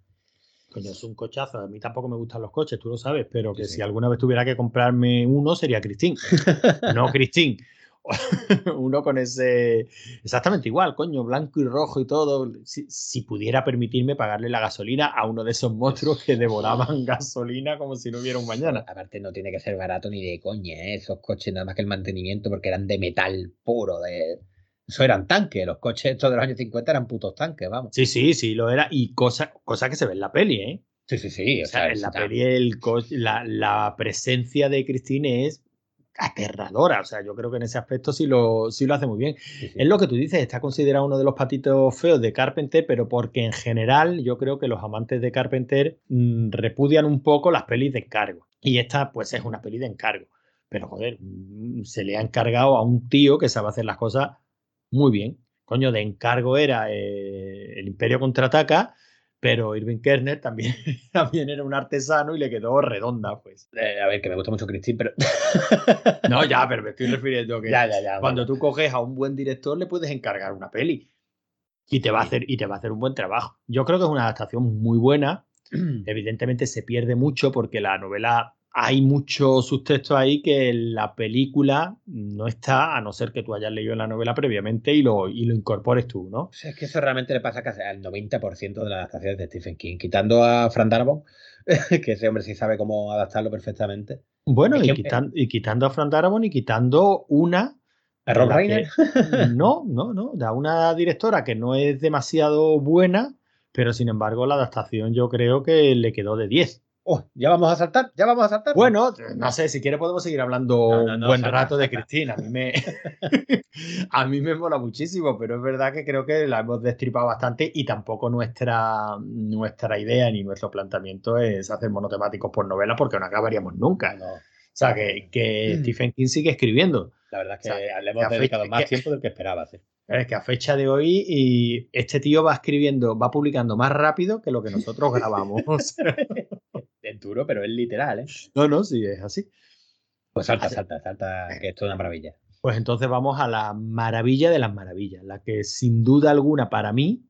Coño, es un cochazo. A mí tampoco me gustan los coches, tú lo sabes, pero que si alguna vez tuviera que comprarme uno sería Christine. no Christine. uno con ese. Exactamente igual, coño, blanco y rojo y todo. Si, pudiera permitirme pagarle la gasolina a uno de esos monstruos que devoraban gasolina como si no hubiera un mañana.
Aparte, no tiene que ser barato ni de coña, ¿eh? esos coches, nada más que el mantenimiento, porque eran de metal puro, de. Eso eran tanques, los coches estos de los años 50 eran putos tanques, vamos.
Sí, sí, sí, lo era. Y cosa, cosa que se ve en la peli, ¿eh?
Sí, sí, sí.
O, sea, en la peli el la, la presencia de Christine es aterradora. O sea, yo creo que en ese aspecto sí lo, sí lo hace muy bien. Es lo que tú dices, está considerado uno de los patitos feos de Carpenter, pero porque en general yo creo que los amantes de Carpenter mm, repudian un poco las pelis de encargo. Y esta, pues, es una peli de encargo. Pero, joder, mm, se le ha encargado a un tío que sabe hacer las cosas muy bien. Coño, de encargo era eh, El Imperio contraataca pero Irving Kerner también, también era un artesano y le quedó redonda, pues.
Eh, a ver, que me gusta mucho Christine, pero...
no, ya, pero me estoy refiriendo que ya, ya, ya, cuando tú coges a un buen director le puedes encargar una peli y te va a hacer y te va a hacer un buen trabajo. Yo creo que es una adaptación muy buena. Evidentemente se pierde mucho porque la novela hay mucho subtexto ahí que la película no está, a no ser que tú hayas leído la novela previamente y lo, y lo incorpores tú, ¿no?
es que eso realmente le pasa casi al 90% de las adaptaciones de Stephen King, quitando a Fran Darabont, que ese hombre sí sabe cómo adaptarlo perfectamente.
Bueno, y, y, quitando a Fran Darabont y quitando una...
¿A Rob Reiner?
no, no, no, da una directora que no es demasiado buena, pero sin embargo la adaptación yo creo que le quedó de 10.
Oh, ya vamos a saltar, ya vamos a saltar.
Bueno, no sé, si quiere podemos seguir hablando un buen rato de Cristina. A mí, me, a mí me mola muchísimo, pero es verdad que creo que la hemos destripado bastante y tampoco nuestra, nuestra idea ni nuestro planteamiento es hacer monotemáticos por novela porque no acabaríamos nunca. O sea, que, que mm. Stephen King sigue escribiendo.
La verdad es que le hemos dedicado más tiempo del que esperaba. Sí.
Es que a fecha de hoy y este tío va escribiendo, va publicando más rápido que lo que nosotros grabamos.
duro, pero es literal, ¿eh?
No, no, sí, es así.
Pues salta, salta, salta, que esto es una maravilla.
Pues entonces vamos a la maravilla de las maravillas, la que sin duda alguna para mí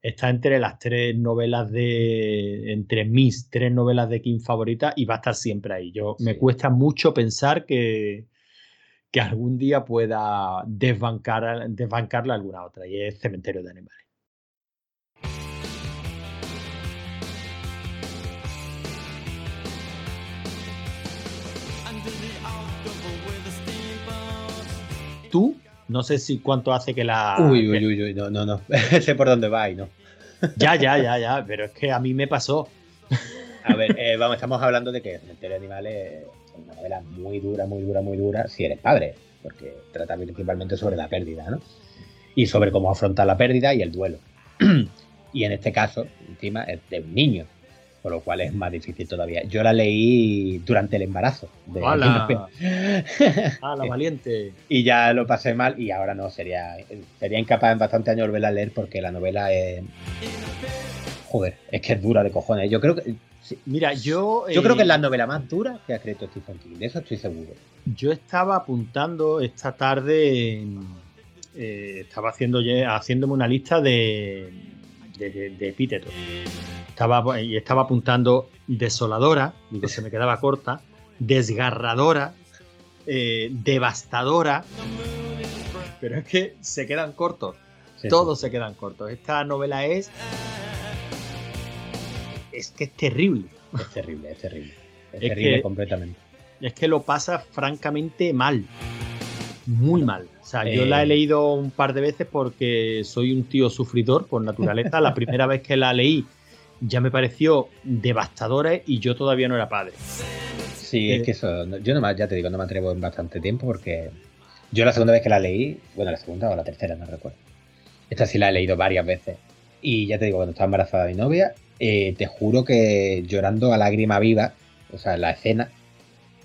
está entre las tres novelas de, entre mis tres novelas de King favoritas y va a estar siempre ahí. Yo me cuesta mucho pensar que, que algún día pueda desbancar, desbancarla alguna otra y es Cementerio de Animales. Tú, no sé si cuánto hace que la.
Uy, uy, uy, uy no, no, no. sé por dónde va y no.
ya, ya, ya, ya, pero es que a mí me pasó.
a ver, eh, vamos, estamos hablando de que Cementerio de Animales es una novela muy dura, muy dura, muy dura si eres padre, porque trata principalmente sobre la pérdida, ¿no? Y sobre cómo afrontar la pérdida y el duelo. y en este caso, encima, es de un niño por lo cual es más difícil todavía. Yo la leí durante el embarazo.
De ¡Hala! ¡Hala, valiente!
Y ya lo pasé mal y ahora no, sería, sería incapaz en bastante años volverla a leer porque la novela es... Joder, es que es dura de cojones. Yo creo que...
Mira, yo...
Yo creo que es la eh, novela más dura que ha escrito Stephen King, de eso estoy seguro.
Yo estaba apuntando esta tarde... Eh, estaba haciendo, haciéndome una lista de, de, epítetos. Estaba, y estaba apuntando desoladora, digo, se me quedaba corta, desgarradora, eh, devastadora, pero es que se quedan cortos. Todos se quedan cortos. Esta novela es. Es que es terrible.
Es terrible, es terrible. Es, terrible completamente.
Es que lo pasa francamente mal. Muy mal. O sea, yo la he eh. leído un par de veces porque soy un tío sufridor por naturaleza. La primera vez que la leí ya me pareció devastadora y yo todavía no era padre.
Sí, es eh. que eso, yo nomás, ya te digo, no me atrevo en bastante tiempo porque yo la segunda vez que la leí, bueno, la segunda o la tercera, no recuerdo. Esta sí la he leído varias veces. Y ya te digo, cuando estaba embarazada mi novia, eh, te juro que llorando a lágrima viva, o sea, la escena,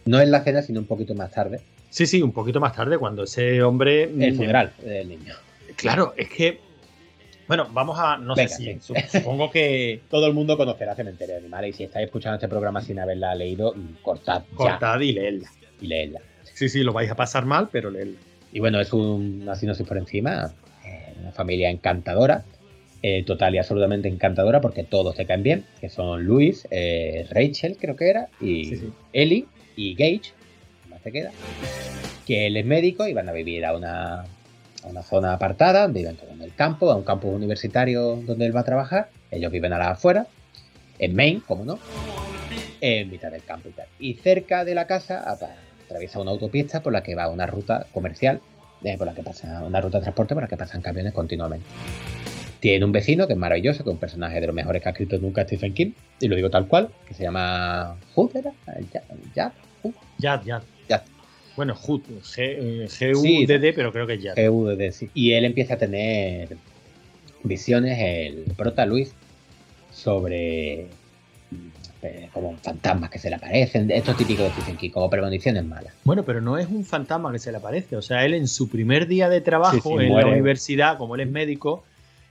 no en la escena, sino un poquito más tarde,
Sí, sí, un poquito más tarde, cuando ese hombre.
El funeral del niño.
Claro, es que. Bueno, vamos a. No sé si. Supongo que.
Todo el mundo conocerá Cementerio de Animales. Y si estáis escuchando este programa sin haberla leído, cortad.
Cortad y leedla.
Y leedla.
Sí, sí, lo vais a pasar mal, pero leedla.
Y bueno, es un, una sinopsis por encima. Eh, una familia encantadora. Eh, total y absolutamente encantadora porque todos te caen bien. Que son Luis, eh, Rachel, creo que era, y Ellie y Gage queda, que él es médico y van a vivir a una, a una zona apartada, donde viven en el campo, a un campo universitario donde él va a trabajar. Ellos viven a la afuera, en Maine, como no, en mitad del campo y tal. Y cerca de la casa atraviesa una autopista por la que va una ruta comercial, eh, por la que pasa una ruta de transporte por la que pasan camiones continuamente. Tiene un vecino que es maravilloso, que es un personaje de los mejores que ha escrito nunca Stephen King, y lo digo tal cual, que se llama Hood.
Jad, Jad. Bueno, G-U-D-D, pero creo que es.
G-U-D-D, sí. Y él empieza a tener visiones, el prota Luis, sobre eh, como fantasmas que se le aparecen, esto es típico de Stephen King, como premoniciones malas.
Bueno, pero no es un fantasma que se le aparece, o sea, él en su primer día de trabajo en la universidad, como él es médico,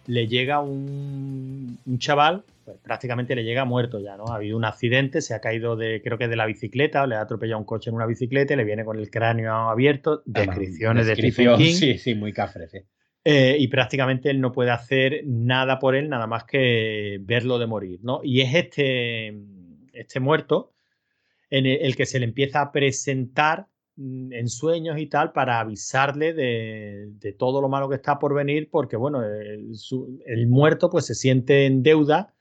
le llega un, un chaval, pues prácticamente le llega muerto ya, ¿no? Ha habido un accidente, se ha caído de, creo que de la bicicleta, le ha atropellado un coche en una bicicleta, le viene con el cráneo abierto, descripciones de Stephen King.
Sí, sí, muy cafre, sí.
Eh, y prácticamente él no puede hacer nada por él, nada más que verlo de morir, ¿no? Y es este, este muerto en el, que se le empieza a presentar mm, en sueños y tal para avisarle de, todo lo malo que está por venir, porque bueno, el, muerto pues se siente en deuda,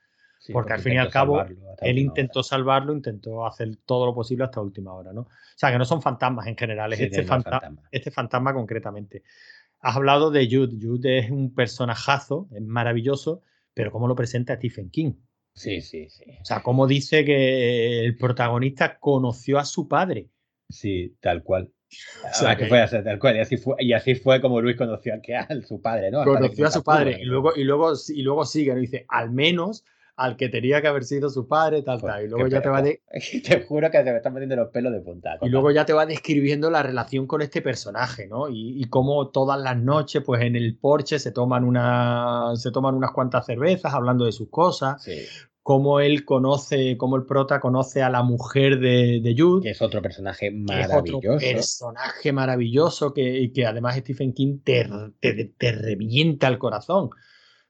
porque, al fin y al cabo él intentó salvarlo, intentó hacer todo lo posible hasta última hora, ¿no? O sea, que no son fantasmas en general, es este, este fantasma concretamente. Has hablado de Jude. Jude es un personajazo, es maravilloso, pero ¿cómo lo presenta Stephen King?
Sí, sí, sí.
O sea, ¿cómo dice que el protagonista conoció a su padre?
Sí, tal cual. O sea, que fue así, tal cual. Y así fue, y así fue como Luis conoció a, su padre, ¿no?
Conoció a su padre. Y luego, y, luego, y luego sigue, ¿no? Dice, al menos al que tenía que haber sido su padre, tal, tal. Y luego ya te va de...
Te juro que se me están metiendo los pelos de punta.
Y luego ya te va describiendo la relación con este personaje, ¿no? Y, y cómo todas las noches, pues en el porche se toman, una, se toman unas cuantas cervezas hablando de sus cosas. Sí. Cómo él conoce, cómo el prota conoce a la mujer de, de Jude.
Que es otro personaje maravilloso. Es otro
personaje maravilloso que, que además Stephen King te, te, te revienta el corazón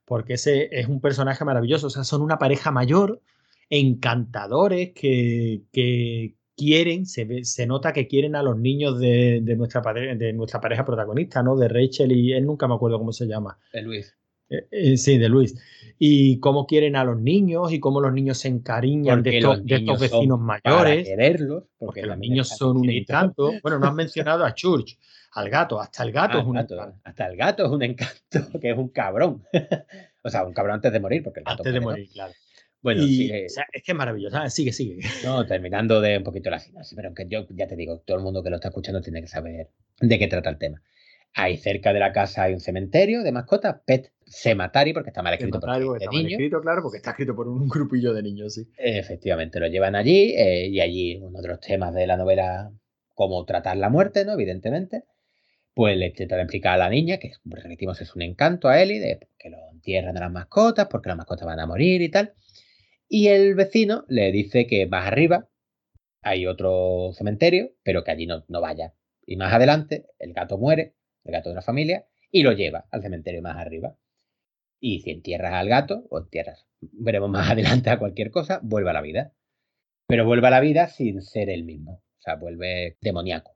porque ese es un personaje maravilloso. O sea, son una pareja mayor, encantadores, que, quieren, se, se nota que quieren a los niños de, nuestra, de nuestra pareja protagonista, ¿no? De Rachel y él nunca me acuerdo cómo se llama.
De Luis.
Eh, eh, sí, de Luis. Y cómo quieren a los niños y cómo los niños se encariñan de estos, de estos, vecinos mayores.
quererlos,
porque, los niños son un encanto. Bueno, no has mencionado a Church al gato, hasta el gato es un
encanto. Hasta el gato es un encanto, que es un cabrón. o sea, un cabrón antes de morir, porque el gato
Antes de morir, claro.
Bueno,
sigue. es que es maravilloso. Ah, sigue, sigue.
No, terminando de un poquito la sinopsis, pero que yo ya te digo, todo el mundo que lo está escuchando tiene que saber de qué trata el tema. Ahí cerca de la casa hay un cementerio de mascotas, Pet Cematari, porque está mal escrito.
está mal escrito, claro, porque está escrito por un grupillo de niños, sí.
Efectivamente, lo llevan allí eh, y allí uno de los temas de la novela, cómo tratar la muerte, ¿no? Evidentemente pues le intenta explicar a la niña, que repetimos es un encanto a Eli, de que lo entierran a las mascotas, porque las mascotas van a morir y tal. Y el vecino le dice que más arriba hay otro cementerio, pero que allí no, no vaya. Y más adelante el gato muere, el gato de la familia, y lo lleva al cementerio más arriba. Y si entierras al gato, o entierras, veremos más adelante a cualquier cosa, vuelve a la vida. Pero vuelve a la vida sin ser el mismo. O sea, vuelve demoníaco.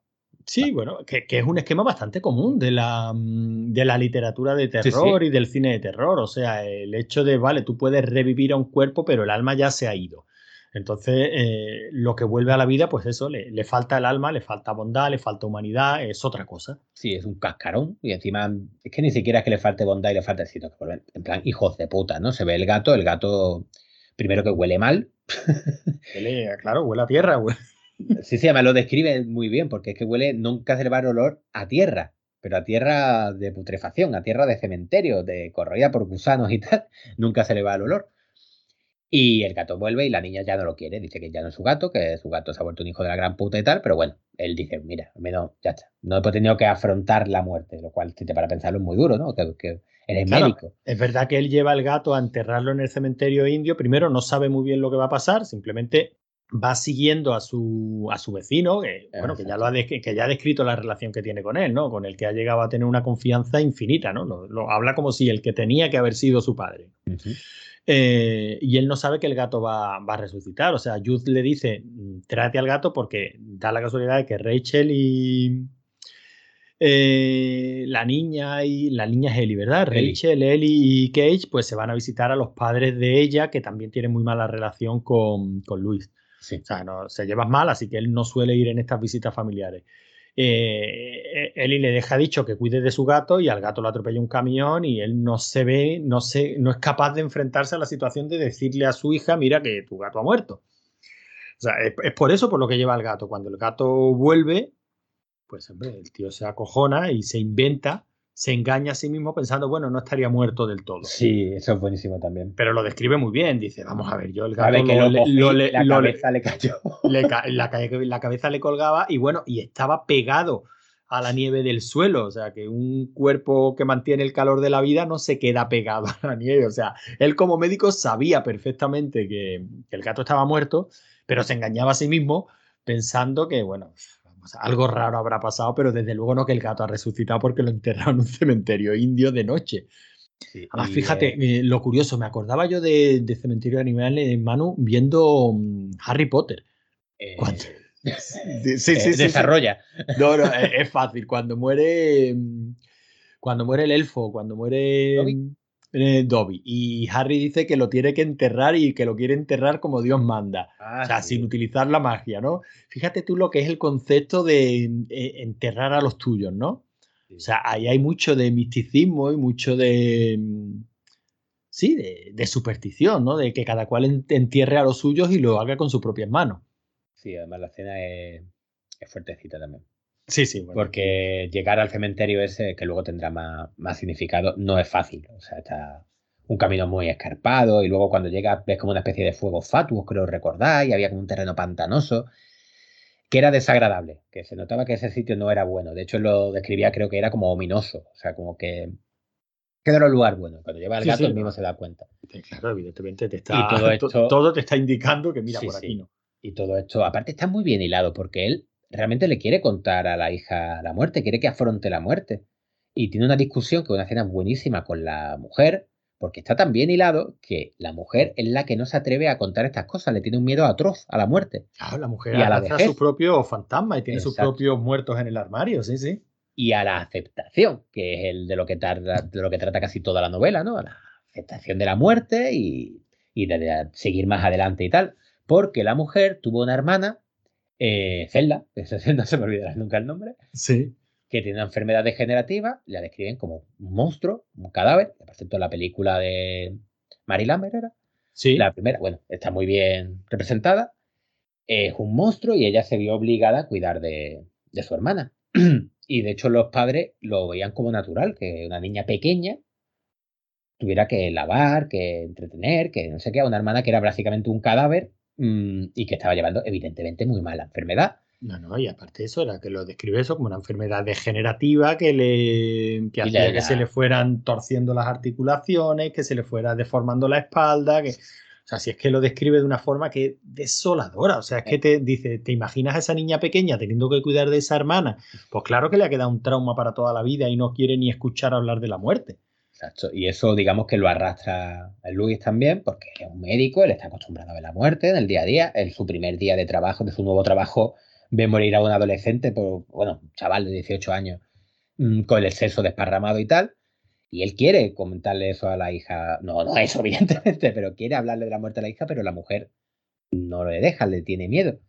Sí, bueno, que, es un esquema bastante común de la, mm, de la literatura de terror y del cine de terror. O sea, el hecho de, vale, tú puedes revivir a un cuerpo, pero el alma ya se ha ido. Entonces, eh, lo que vuelve a la vida, pues eso, le, falta el alma, le falta bondad, le falta humanidad, es otra cosa.
Sí, es un cascarón. Y encima, es que ni siquiera es que le falte bondad y le falte sino que vuelven, en plan, hijos de puta, ¿no? Se ve el gato, el gato, primero que huele mal.
Huele, claro, huele a tierra, güey.
Sí, sí, además lo describe muy bien, porque es que huele, nunca se le va el olor a tierra, pero a tierra de putrefacción, a tierra de cementerio, de corroída por gusanos y tal, nunca se le va el olor. Y el gato vuelve y la niña ya no lo quiere, dice que ya no es su gato, que su gato se ha vuelto un hijo de la gran puta y tal, pero bueno, él dice, mira, al menos ya está, no he tenido que afrontar la muerte, lo cual, si te para pensarlo, es muy duro, ¿no? Que, que eres médico.
Es verdad que él lleva al gato a enterrarlo en el cementerio indio, primero no sabe muy bien lo que va a pasar, simplemente va siguiendo a su, a su vecino, que, bueno, que ya, lo ha que ya ha descrito la relación que tiene con él, ¿no? Con el que ha llegado a tener una confianza infinita, ¿no? Lo, habla como si el que tenía que haber sido su padre. Eh, y él no sabe que el gato va, a resucitar. O sea, Jude le dice, tráete al gato porque da la casualidad de que Rachel y... Eh, la niña y la niña es Ellie, ¿verdad? Rachel, Ellie y Cage pues se van a visitar a los padres de ella que también tienen muy mala relación con, con Luis. O sea, no, se lleva mal, así que él no suele ir en estas visitas familiares. Eh, Eli le deja dicho que cuide de su gato y al gato lo atropella un camión y él no se ve, no, se, no es capaz de enfrentarse a la situación de decirle a su hija, mira que tu gato ha muerto. O sea, es, por eso por lo que lleva al gato. Cuando el gato vuelve, Pues hombre, el tío se acojona y se inventa, se engaña a sí mismo pensando, bueno, no estaría muerto del todo.
Sí, eso es buenísimo también.
Pero lo describe muy bien, dice, vamos a ver, yo el gato
ver, que
lo-
lo
le-
cogí,
lo le-
la cabeza le cayó.
le ca- la, ca- la cabeza le colgaba y bueno, y estaba pegado a la nieve del suelo, o sea, que un cuerpo que mantiene el calor de la vida no se queda pegado a la nieve, o sea, él como médico sabía perfectamente que, que el gato estaba muerto, pero se engañaba a sí mismo pensando que, bueno, algo raro habrá pasado, pero desde luego no que el gato ha resucitado porque lo enterraron en un cementerio indio de noche.
Sí,
Además,
y,
fíjate,
eh,
eh, lo curioso, me acordaba yo de, de Cementerio de Animales, Manu, viendo mm, Harry Potter.
eh,
¿cuánto? Sí,
eh,
sí, sí, sí.
desarrolla.
No, no, es, es fácil. Cuando muere. mm, Cuando muere el elfo, cuando muere
Dobby.
Eh, Dobby. Y Harry dice que lo tiene que enterrar y que lo quiere enterrar como Dios manda.
Ah,
o sea,
sí.
sin utilizar la magia, ¿no? Fíjate tú lo que es el concepto de eh, enterrar a los tuyos, ¿no? O sea, ahí hay mucho de misticismo y mucho de. Sí, de, de superstición, ¿no? De que cada cual en- entierre a los suyos y lo haga con sus propias manos.
Sí, además la escena es, es fuertecita también.
Sí, sí, bueno.
Porque llegar al cementerio ese, que luego tendrá más, más significado, no es fácil. O sea, está un camino muy escarpado y luego cuando llegas ves como una especie de fuego fatuos, creo recordáis, y había como un terreno pantanoso, que era desagradable, que se notaba que ese sitio no era bueno. De hecho, lo describía, creo que era como ominoso, o sea, como que, que no era un lugar bueno. Cuando lleva el
Sí,
gato,
sí,
él mismo se da cuenta.
Claro, evidentemente te está.
Y todo
to-
esto-
todo te está indicando que mira
Sí,
por aquí no.
Y todo esto, aparte está muy bien hilado, porque él realmente le quiere contar a la hija la muerte, quiere que afronte la muerte. Y tiene una discusión, que es una escena buenísima con la mujer, porque está tan bien hilado que la mujer es la que no se atreve a contar estas cosas, le tiene un miedo atroz a la muerte.
Claro, la mujer
Y a la vejez.
sus propios fantasmas y tiene sus
Exacto.
propios muertos en el armario, sí, sí.
Y a la aceptación, que es el de lo que, tarda, de lo que trata casi toda la novela, ¿no? A la aceptación de la muerte y, y de, de seguir más adelante y tal. Porque la mujer tuvo una hermana, eh, Zelda, no se me olvidará nunca el nombre,
Sí.
que tiene una enfermedad degenerativa, la describen como un monstruo, un cadáver, por cierto la película de Mary Lambert era,
Sí.
la primera, bueno, está muy bien representada, es un monstruo y ella se vio obligada a cuidar de, de su hermana. y de hecho los padres lo veían como natural, que una niña pequeña tuviera que lavar, que entretener, que no sé qué, a una hermana que era básicamente un cadáver mm, y que estaba llevando evidentemente muy mala enfermedad.
No, no, y aparte de eso, era que lo describe eso como una enfermedad degenerativa que le que hacía que se le fueran torciendo las articulaciones, que se le fuera deformando la espalda, que o sea, si es que lo describe de una forma que es desoladora, o sea, es que te dice, ¿te imaginas a esa niña pequeña teniendo que cuidar de esa hermana? Pues claro que le ha quedado un trauma para toda la vida y no quiere ni escuchar hablar de la muerte.
Exacto. Y eso, digamos que lo arrastra el Luis también, porque es un médico, él está acostumbrado a ver la muerte en el día a día. En su primer día de trabajo, de su nuevo trabajo, ve morir a un adolescente, por, bueno, un chaval de 18 años, mm, con el sexo desparramado y tal. Y él quiere comentarle eso a la hija. No, no eso, evidentemente, pero quiere hablarle de la muerte a la hija, pero la mujer no le deja, le tiene miedo.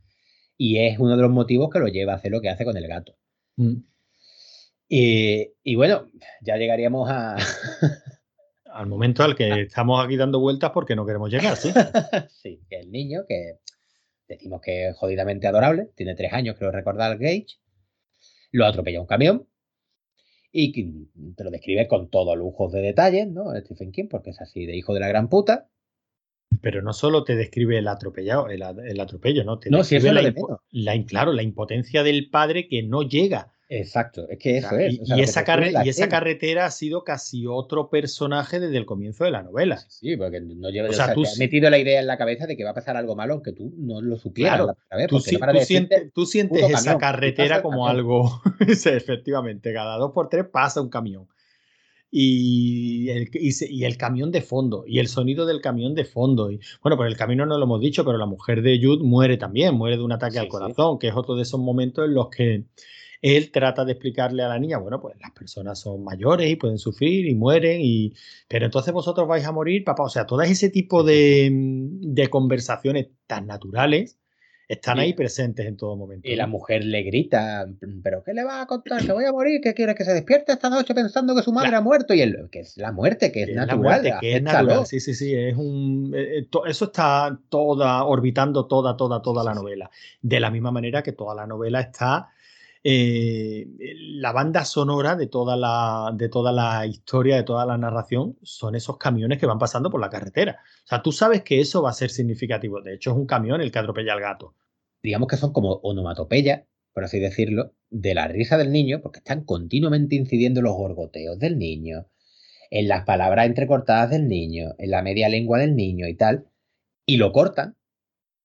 Y es uno de los motivos que lo lleva a hacer lo que hace con el gato. Y, y bueno, ya llegaríamos a,
Al momento al que estamos aquí dando vueltas porque no queremos llegar, ¿sí?
sí, que el niño, que decimos que es jodidamente adorable, tiene tres años, creo recordar, Gage, lo atropella un camión y que te lo describe con todos lujos de detalles, ¿no? Stephen King, porque es así de hijo de la gran puta.
Pero no solo te describe el atropellado, el, atropello, ¿no? Te
No, si eso
la,
lo de menos.
la claro, la impotencia del padre que no llega.
Exacto, es que
O
eso
sea,
es.
y,
o sea,
y
lo que
esa carre- y carretera ha sido casi otro personaje desde el comienzo de la novela.
Sí, porque no lleva,
O
o
sea, tú
te has metido la idea en la cabeza de que va a pasar algo malo aunque tú no lo supieras
Claro,
la primera vez,
Tú,
no
sientes, tú sientes
puto
esa
camión,
carretera como algo. Efectivamente, cada dos por tres pasa un camión. Y el, y, se- y el camión de fondo, y el sonido del camión de fondo. Y, bueno, pues el camino no lo hemos dicho, pero la mujer de Jude muere también, muere de un ataque
Sí,
al
sí.
corazón, que es otro de esos momentos en los que él trata de explicarle a la niña, bueno, pues las personas son mayores y pueden sufrir y mueren, y, pero entonces vosotros vais a morir, papá. O sea, todo ese tipo de, de conversaciones tan naturales están
Sí.
ahí presentes en todo momento.
Y la mujer le grita, ¿pero qué le va a contar? ¿Que voy a morir? ¿Que quiere que se despierte esta noche pensando que su madre
Claro.
ha muerto? Y él, que es la muerte, que es
es la
natural.
muerte, que es natural. Sí, sí, sí. Es un, eh, eh, to- eso está toda, orbitando toda, toda, toda
Sí,
la
sí.
novela. De la misma manera que toda la novela está eh, la banda sonora de toda la, de toda la historia, de toda la narración, son esos camiones que van pasando por la carretera. O sea, tú sabes que eso va a ser significativo. De hecho, es un camión el que atropella al gato.
Digamos que son como onomatopeya, por así decirlo, de la risa del niño, porque están continuamente incidiendo los gorgoteos del niño, en las palabras entrecortadas del niño, en la media lengua del niño y tal, y lo cortan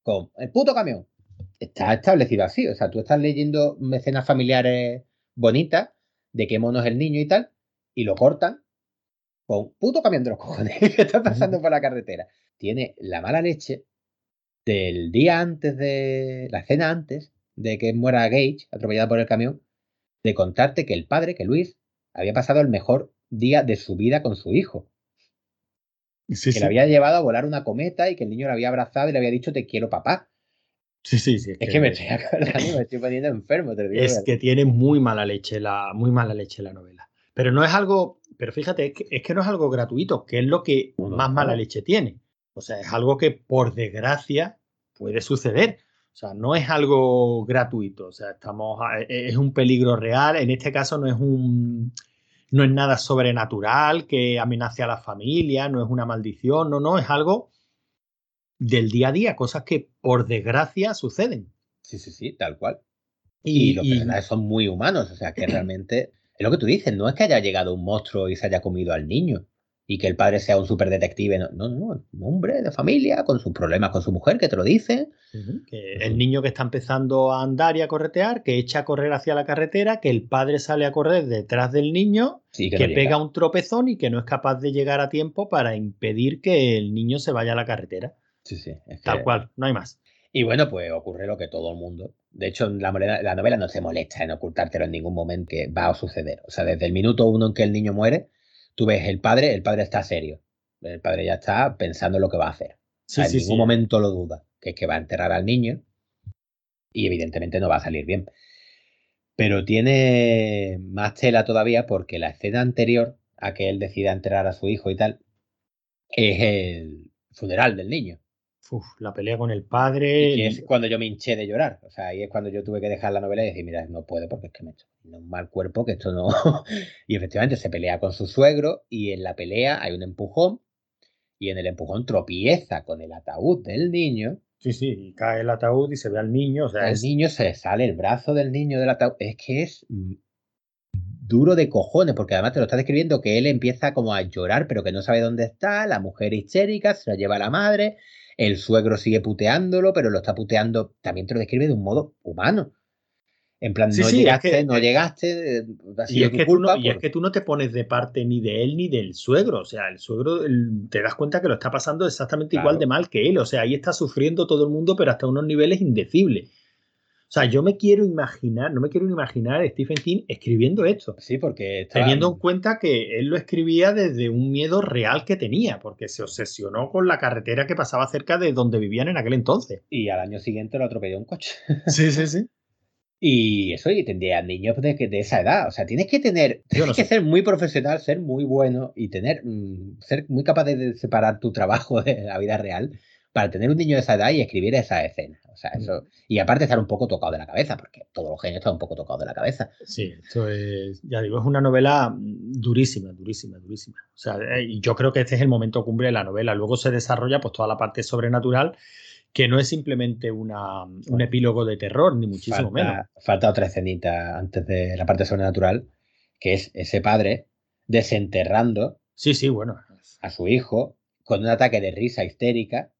con el puto camión. Está establecido así, o sea, tú estás leyendo escenas familiares bonitas de qué mono es el niño y tal, y lo cortan con puto camión de los cojones que está pasando por la carretera. Tiene la mala leche del día antes de la escena antes de que muera Gage, atropellada por el camión, de contarte que el padre, que Luis, había pasado el mejor día de su vida con su hijo. que le había llevado a volar una cometa y que el niño le había abrazado y le había dicho te quiero papá.
Sí, sí, sí.
Es, que, me estoy acordando, me estoy poniendo enfermo. Te digo
es que tiene muy mala leche la, muy mala leche la novela. Pero no es algo, pero fíjate, es que, no es algo gratuito, que es lo que más mala leche tiene. O sea, es algo que por desgracia puede suceder. O sea, no es algo gratuito. O sea, estamos, e, es un peligro real. En este caso no es un, no es nada sobrenatural que amenace a la familia, no es una maldición, no, no, es algo del día a día, cosas que por desgracia suceden.
Sí, sí, sí, tal cual. Y, los personajes son muy humanos, o sea que realmente es lo que tú dices, no es que haya llegado un monstruo y se haya comido al niño y que el padre sea un superdetective, no, no, no, un hombre de familia con sus problemas con su mujer que te lo dice.
que el niño que está empezando a andar y a corretear, que echa a correr hacia la carretera, que el padre sale a correr detrás del niño, que, pega un tropezón y que no es capaz de llegar a tiempo para impedir que el niño se vaya a la carretera.
Sí, sí.
Tal cual, no hay más.
Y bueno, pues ocurre lo que todo el mundo. De hecho, la, la novela no se molesta en ocultártelo en ningún momento que va a suceder. O sea, desde el minuto uno en que el niño muere, tú ves el padre, el padre está serio. El padre ya está pensando en lo que va a hacer. en ningún momento lo duda, que es que va a enterrar al niño y evidentemente no va a salir bien. Pero tiene más tela todavía porque la escena anterior a que él decida enterrar a su hijo y tal es el funeral del niño.
Uf, la pelea con el padre.
Y es cuando yo me hinché de llorar. O sea, ahí es cuando yo tuve que dejar la novela y decir, mira, no puedo porque es que me he hecho un mal cuerpo, que esto no. y efectivamente se pelea con su suegro y en la pelea hay un empujón y en el empujón tropieza con el ataúd del niño.
Sí, sí, y cae el ataúd y se ve al niño. O sea,
el niño se sale el brazo del niño del ataúd. Es que es duro de cojones, porque además te lo está describiendo que él empieza como a llorar, pero que no sabe dónde está, la mujer histérica, se la lleva a la madre, el suegro sigue puteándolo, pero lo está puteando, también te lo describe de un modo humano. En plan, no llegaste, no llegaste,
y, es que, tú no, y es que tú no te pones de parte ni de él ni del suegro. O sea, el suegro te das cuenta que lo está pasando exactamente igual de mal que él. O sea, ahí está sufriendo todo el mundo, pero hasta unos niveles indecibles. O sea, yo me quiero imaginar, no me quiero imaginar a Stephen King escribiendo esto.
Sí, porque
teniendo en cuenta que él lo escribía desde un miedo real que tenía, porque se obsesionó con la carretera que pasaba cerca de donde vivían en aquel entonces.
Y al año siguiente lo atropelló un coche.
Sí, sí, sí.
Y eso, y tendría niños de, de, esa edad. O sea, tienes que tener, tienes que ser muy profesional, ser muy bueno y tener, mm, ser muy capaz de separar tu trabajo de la vida real para tener un niño de esa edad y escribir esa escena. O sea, eso. Mm. Y aparte estar un poco tocado de la cabeza, porque todos los genios están un poco tocados de la cabeza.
Sí, esto es, ya digo, es una novela durísima, durísima, durísima. O sea, eh, y yo creo que este es el momento cumbre de la novela. Luego se desarrolla pues toda la parte sobrenatural, que no es simplemente una, un epílogo de terror, ni muchísimo menos.
Falta otra escenita antes de la parte sobrenatural, que es ese padre desenterrando
sí, sí, bueno.
a su hijo con un ataque de risa histérica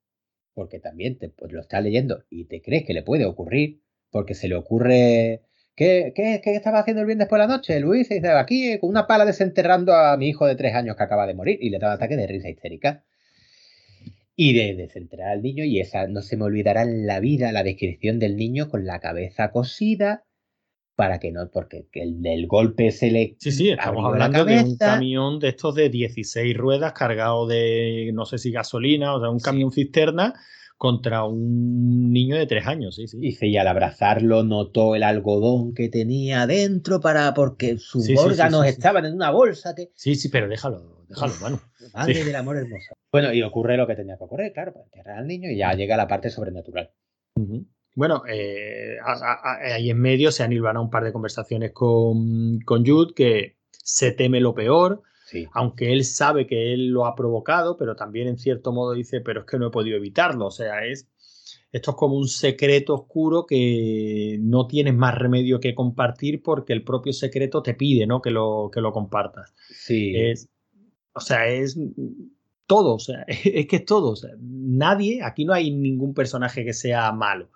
porque también te, pues, lo estás leyendo y te crees que le puede ocurrir, porque se le ocurre... ¿Qué, qué, estaba haciendo el viernes por la noche? Luis se dice, aquí con una pala desenterrando a mi hijo de tres años que acaba de morir y le da un ataque de risa histérica. Y de desenterrar al niño, y esa no se me olvidará en la vida la descripción del niño con la cabeza cosida, para que no, porque el del golpe se le.
Sí, sí, estamos hablando de un camión de estos de 16 ruedas cargado de, no sé si gasolina, o sea, un camión cisterna contra un niño de tres años, sí, sí.
Dice, y al abrazarlo notó el algodón que tenía dentro para, porque sus órganos estaban en una bolsa que...
Sí, sí, pero déjalo, déjalo, bueno.
Madre del amor hermoso. Bueno, y ocurre lo que tenía que ocurrir, claro, para enterrar al niño y ya llega la parte sobrenatural
Bueno, eh, ahí en medio se han hilvanado un par de conversaciones con, con Jude que se teme lo peor, aunque él sabe que él lo ha provocado, pero también en cierto modo dice, pero es que no he podido evitarlo. O sea, es, esto es como un secreto oscuro que no tienes más remedio que compartir porque el propio secreto te pide ¿no? que, lo, que lo compartas.
Sí.
Es, o sea, es todo, o sea, es que es todo. O sea, nadie, aquí no hay ningún personaje que sea malo,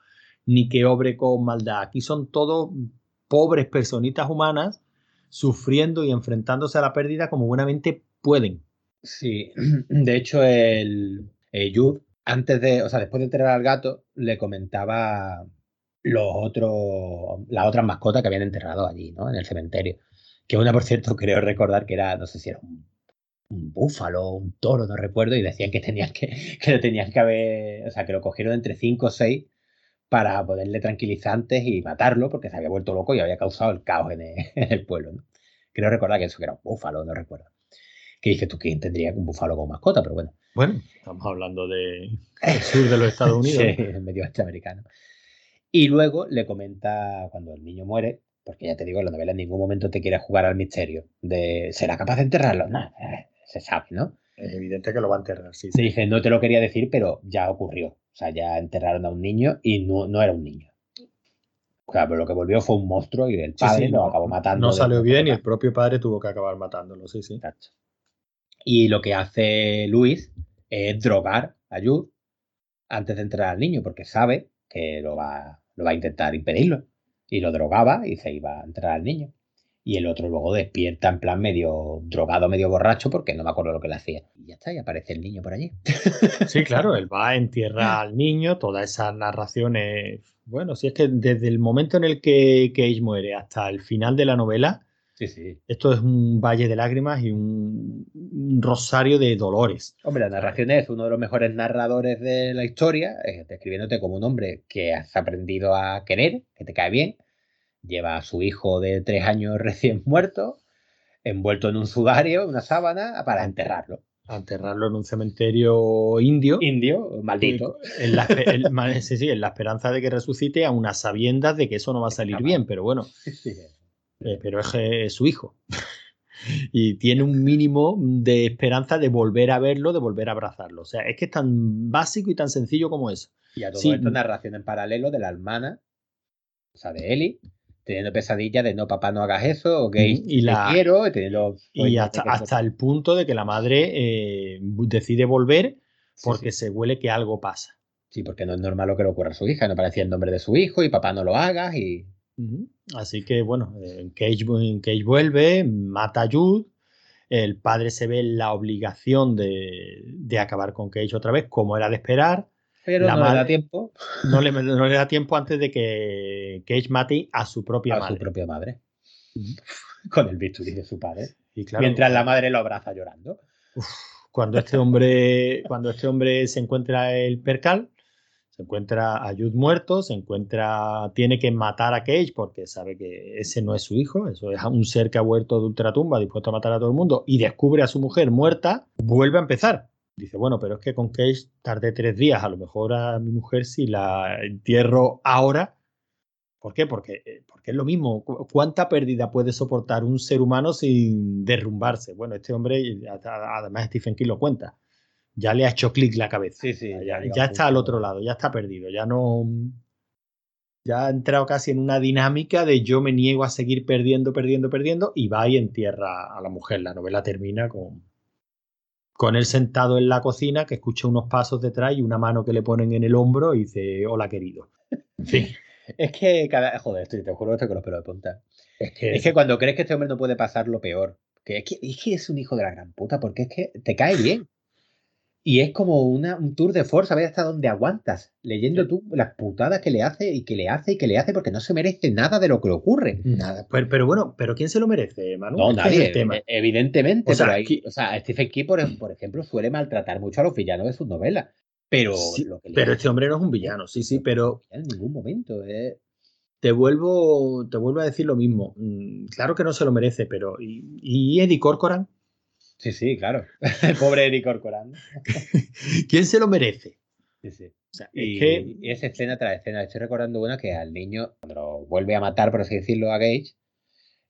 ni que obre con maldad. Aquí son todos pobres personitas humanas sufriendo y enfrentándose a la pérdida como buenamente pueden.
Sí, de hecho, el, el antes de, o sea, después de enterrar al gato, le comentaba los otros, las otras mascotas que habían enterrado allí, ¿no? En el cementerio. Que una, por cierto, creo recordar que era, no sé si era un, búfalo, un toro, no recuerdo, y decían que tenían que, que lo tenían que haber, o sea, que lo cogieron entre cinco o seis para ponerle tranquilizantes y matarlo porque se había vuelto loco y había causado el caos en el, pueblo. ¿no? Creo recordar que eso que era un búfalo, no recuerdo. Que dice tú, ¿quién tendría un búfalo como mascota? Pero bueno.
Bueno, estamos hablando de, del sur de los Estados Unidos.
sí, el medio oeste americano. Y luego le comenta cuando el niño muere, porque ya te digo, la novela en ningún momento te quiere jugar al misterio de ¿será capaz de enterrarlo? No, eh, se sabe, ¿no?
Es evidente que lo va a enterrar, sí.
Se dice, no te lo quería decir, pero ya ocurrió. O sea, ya enterraron a un niño y no, no era un niño. Claro, pero lo que volvió fue un monstruo y el padre lo acabó matando.
No salió bien y el propio padre tuvo que acabar matándolo, sí, sí.
Y lo que hace Luis es drogar a Jude antes de entrar al niño, porque sabe que lo va, lo va a intentar impedirlo. Y lo drogaba y se iba a entrar al niño y el otro luego despierta en plan medio drogado, medio borracho, porque no me acuerdo lo que le hacía. Y ya está, y aparece el niño por allí.
Sí, claro, él va, entierra al niño, toda esa narración es... Bueno, si es que desde el momento en el que Cage muere hasta el final de la novela,
sí, sí.
esto es un valle de lágrimas y un, rosario de dolores.
Hombre, la narración es uno de los mejores narradores de la historia, eh, describiéndote como un hombre que has aprendido a querer, que te cae bien, lleva a su hijo de tres años recién muerto, envuelto en un sudario, una sábana, para enterrarlo.
A enterrarlo en un cementerio indio.
Indio, maldito.
En la, sí, sí, en la esperanza de que resucite a unas sabiendas de que eso no va a salir bien, pero bueno. Eh, pero es, su hijo. y tiene un mínimo de esperanza de volver a verlo, de volver a abrazarlo. O sea, es que es tan básico y tan sencillo como eso.
Y a todo esto narración en paralelo de la hermana, o sea, de Eli, teniendo pesadillas de no, papá, no hagas eso, o gay, y la, quiero,
y hasta, hasta el punto de que la madre eh, decide volver porque se huele que algo pasa.
Sí, porque no es normal lo que le ocurra a su hija, no parecía el nombre de su hijo y papá no lo hagas y...
Así que bueno, Cage, Cage, vuelve, mata a Jude, el padre se ve la obligación de, de acabar con Cage otra vez, como era de esperar,
pero no le da tiempo.
No le, no le, da tiempo antes de que Cage mate a su propia
a
madre.
su propia madre. Con el bisturí de su padre. Mientras la madre lo abraza llorando.
cuando este hombre, cuando este hombre se encuentra el percal, se encuentra a Jude muerto, se encuentra, tiene que matar a Cage porque sabe que ese no es su hijo, eso es un ser que ha vuelto de ultratumba dispuesto a matar a todo el mundo y descubre a su mujer muerta, vuelve a empezar Dice, bueno, pero es que con Cage tardé tres días, a lo mejor a mi mujer si la entierro ahora. ¿Por qué? Porque, eh, porque es lo mismo. ¿Cuánta pérdida puede soportar un ser humano sin derrumbarse? Bueno, este hombre, además Stephen King lo cuenta, ya le ha hecho clic la cabeza.
Sí, sí,
ya, ya está al otro lado, ya está perdido, ya no... Ya ha entrado casi en una dinámica de yo me niego a seguir perdiendo, perdiendo, perdiendo y va y entierra a la mujer. La novela termina con, con él sentado en la cocina, que escucha unos pasos detrás y una mano que le ponen en el hombro y dice, hola querido.
Sí. Es que cada. Joder, estoy, te juro que con los pelos de punta. Es que, es que cuando crees que este hombre no puede pasar lo peor, que es, que es que es un hijo de la gran puta, porque es que te cae bien. Y es como una, un tour de force, a ver hasta dónde aguantas, leyendo tú las putadas que le hace y que le hace y que le hace, porque no se merece nada de lo que le ocurre.
Nada. Pero, bueno, ¿pero quién se lo merece, Manu?
No, nadie, e, evidentemente. O sea, o sea, Stephen King, por, ejemplo, suele maltratar mucho a los villanos de sus novelas. Pero,
pero este hombre no es un villano, sí, sí, pero.
En ningún momento. Eh.
Te vuelvo, te vuelvo a decir lo mismo. Mm, claro que no se lo merece, pero. ¿Y, y Eddie Corcoran?
Sí, sí, claro. El pobre Eddie Corcoran.
¿Quién se lo merece?
Sí, sí.
O sea,
Y,
es que
y escena tras escena, estoy recordando una que al niño, cuando lo vuelve a matar, por así decirlo, a Gage,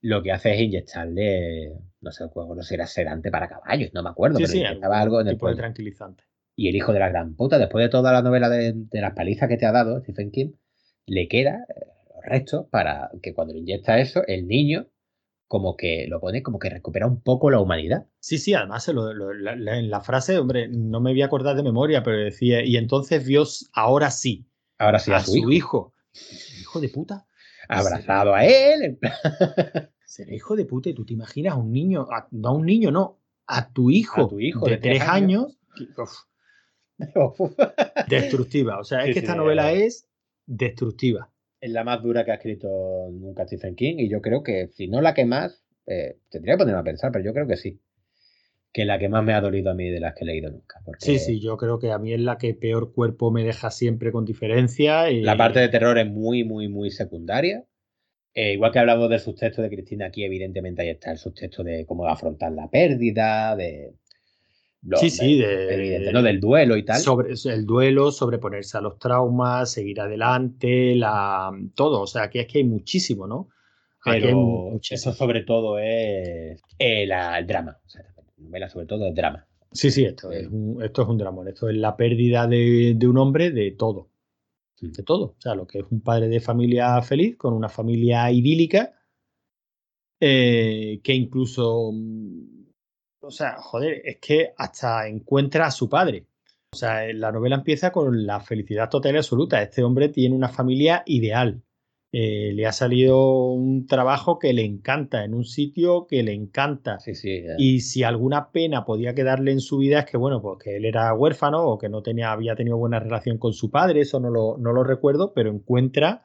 lo que hace es inyectarle, no sé, no sé era sedante para caballos, no me acuerdo,
sí,
pero
sí,
algo en el
tipo de tranquilizante.
Y el hijo de la gran puta, después de toda la novela de, de las palizas que te ha dado Stephen King, le queda eh, los restos para que cuando le inyecta eso, el niño como que lo pone como que recupera un poco la humanidad.
Sí, sí, además se lo- lo- la- la- en la frase, hombre, no me voy a acordar de memoria, pero decía, y entonces vio ahora sí
Ahora sí, a,
a
su, hijo,
hijo. Hijo de puta.
abrazado a él.
Será hijo de puta y tú te imaginas a un niño, a- no a un niño, no, a tu hijo,
A tu hijo
de,
de tres
tres años, que- destructiva. O sea,
Sí,
es que esta
es
novela es destructiva.
Es la más dura que ha escrito nunca Stephen King y yo creo que si no la que más, eh, tendría que ponerme a pensar, pero yo creo que sí. Que la que más me ha dolido a mí de las que he leído nunca. Porque
Sí, sí, yo creo que a mí es la que peor cuerpo me deja siempre con diferencia. y-
La parte de terror es muy, muy, muy secundaria. Eh, igual que hablamos del subtexto de Cristina, aquí evidentemente ahí está el subtexto de cómo afrontar la pérdida, de... lo-
Sí, sí, de-
evidente, ¿no? Del duelo y tal.
Sobre el duelo, sobreponerse a los traumas, seguir adelante, la, todo. O sea, aquí es que hay muchísimo, ¿no? Aquí hay
pero
muchísimo.
eso sobre todo es eh, la- el drama. O sea, la novela sobre todo es drama.
Sí, sí, esto es un, esto es un dramón. Esto es la pérdida de, de un hombre de todo.
Sí.
De todo. O sea, lo que es un padre de familia feliz, con una familia idílica, eh, que incluso. O sea, joder, es que hasta encuentra a su padre. O sea, la novela empieza con la felicidad total y absoluta. Este hombre tiene una familia ideal. Eh, le ha salido un trabajo que le encanta, en un sitio que le encanta.
Sí, sí.
Y si alguna pena podía quedarle en su vida es que, bueno, pues que él era huérfano o que no tenía, había tenido buena relación con su padre, eso no lo, no lo recuerdo, pero encuentra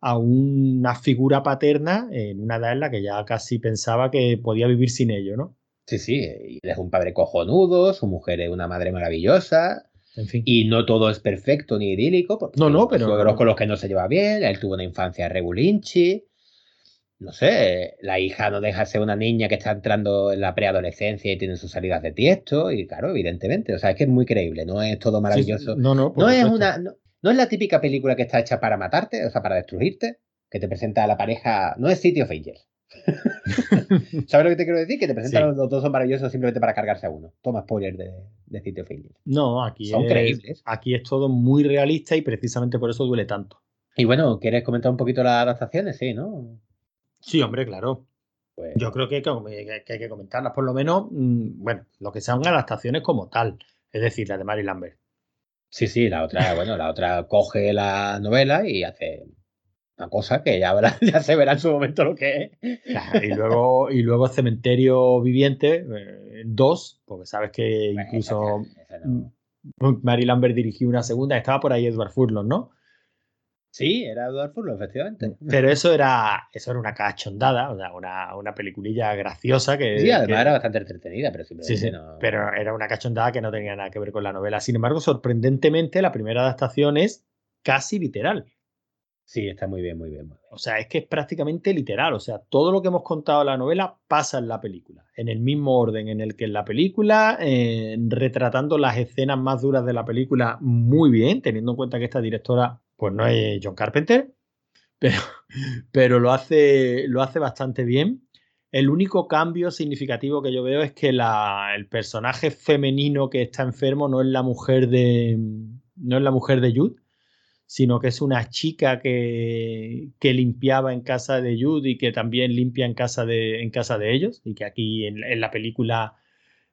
a una figura paterna en una edad en la que ya casi pensaba que podía vivir sin ello, ¿no?
Sí, sí, él es un padre cojonudo, su mujer es una madre maravillosa,
En fin.
y no todo es perfecto ni idílico, porque
No, no, pero-
suegros con los que no se lleva bien, él tuvo una infancia regulinchi, no sé, la hija no deja de ser una niña que está entrando en la preadolescencia y tiene sus salidas de tiesto, y claro, evidentemente, o sea, es que es muy creíble, no es todo maravilloso.
Sí, no, no,
no es una, no, no es la típica película que está hecha para matarte, o sea, para destruirte, que te presenta a la pareja, no es City of Angels. ¿Sabes lo que te quiero decir? Que te presentan
Sí.
los, los dos son maravillosos simplemente para cargarse a uno. Toma spoiler de, de City of Angels.
No, aquí
Son
es,
creíbles.
aquí es todo muy realista y precisamente por eso duele tanto.
Y bueno, ¿quieres comentar un poquito las adaptaciones? Sí, ¿no?
Sí, hombre, claro.
Pues,
Yo creo que, hay que- que- que hay que comentarlas, por lo menos, mm, bueno, lo que sean adaptaciones como tal, es decir, la de Mary Lambert.
Sí, sí, la otra, bueno, la otra coge la novela y hace una cosa que ya, verá- ya se verá en su momento lo que es.
Claro, Y luego, y luego Cementerio Viviente 2, porque sabes que
Bueno,
incluso
no.
Mary Lambert dirigió una segunda, estaba por ahí Edward Furlong, ¿no?
Sí, era Edward Furlong, efectivamente.
Pero eso era, eso era una cachondada, o sea, una, una peliculilla graciosa que.
Sí, además
que-
era bastante entretenida, pero
Sí, sí,
no.
pero era una cachondada que no tenía nada que ver con la novela. Sin embargo, sorprendentemente, la primera adaptación es casi literal.
Sí, está muy bien, muy bien. muy bien.
O sea, es que es prácticamente literal. O sea, todo lo que hemos contado en la novela pasa en la película. En el mismo orden en el que en la película, eh, retratando las escenas más duras de la película muy bien, teniendo en cuenta que esta directora, pues no es John Carpenter, pero, pero lo, hace, lo hace bastante bien. El único cambio significativo que yo veo es que la- el personaje femenino que está enfermo no es la mujer de. no es la mujer de Jude, sino que es una chica que, que limpiaba en casa de Jude y que también limpia en casa de, en casa de ellos. Y que aquí en, en la película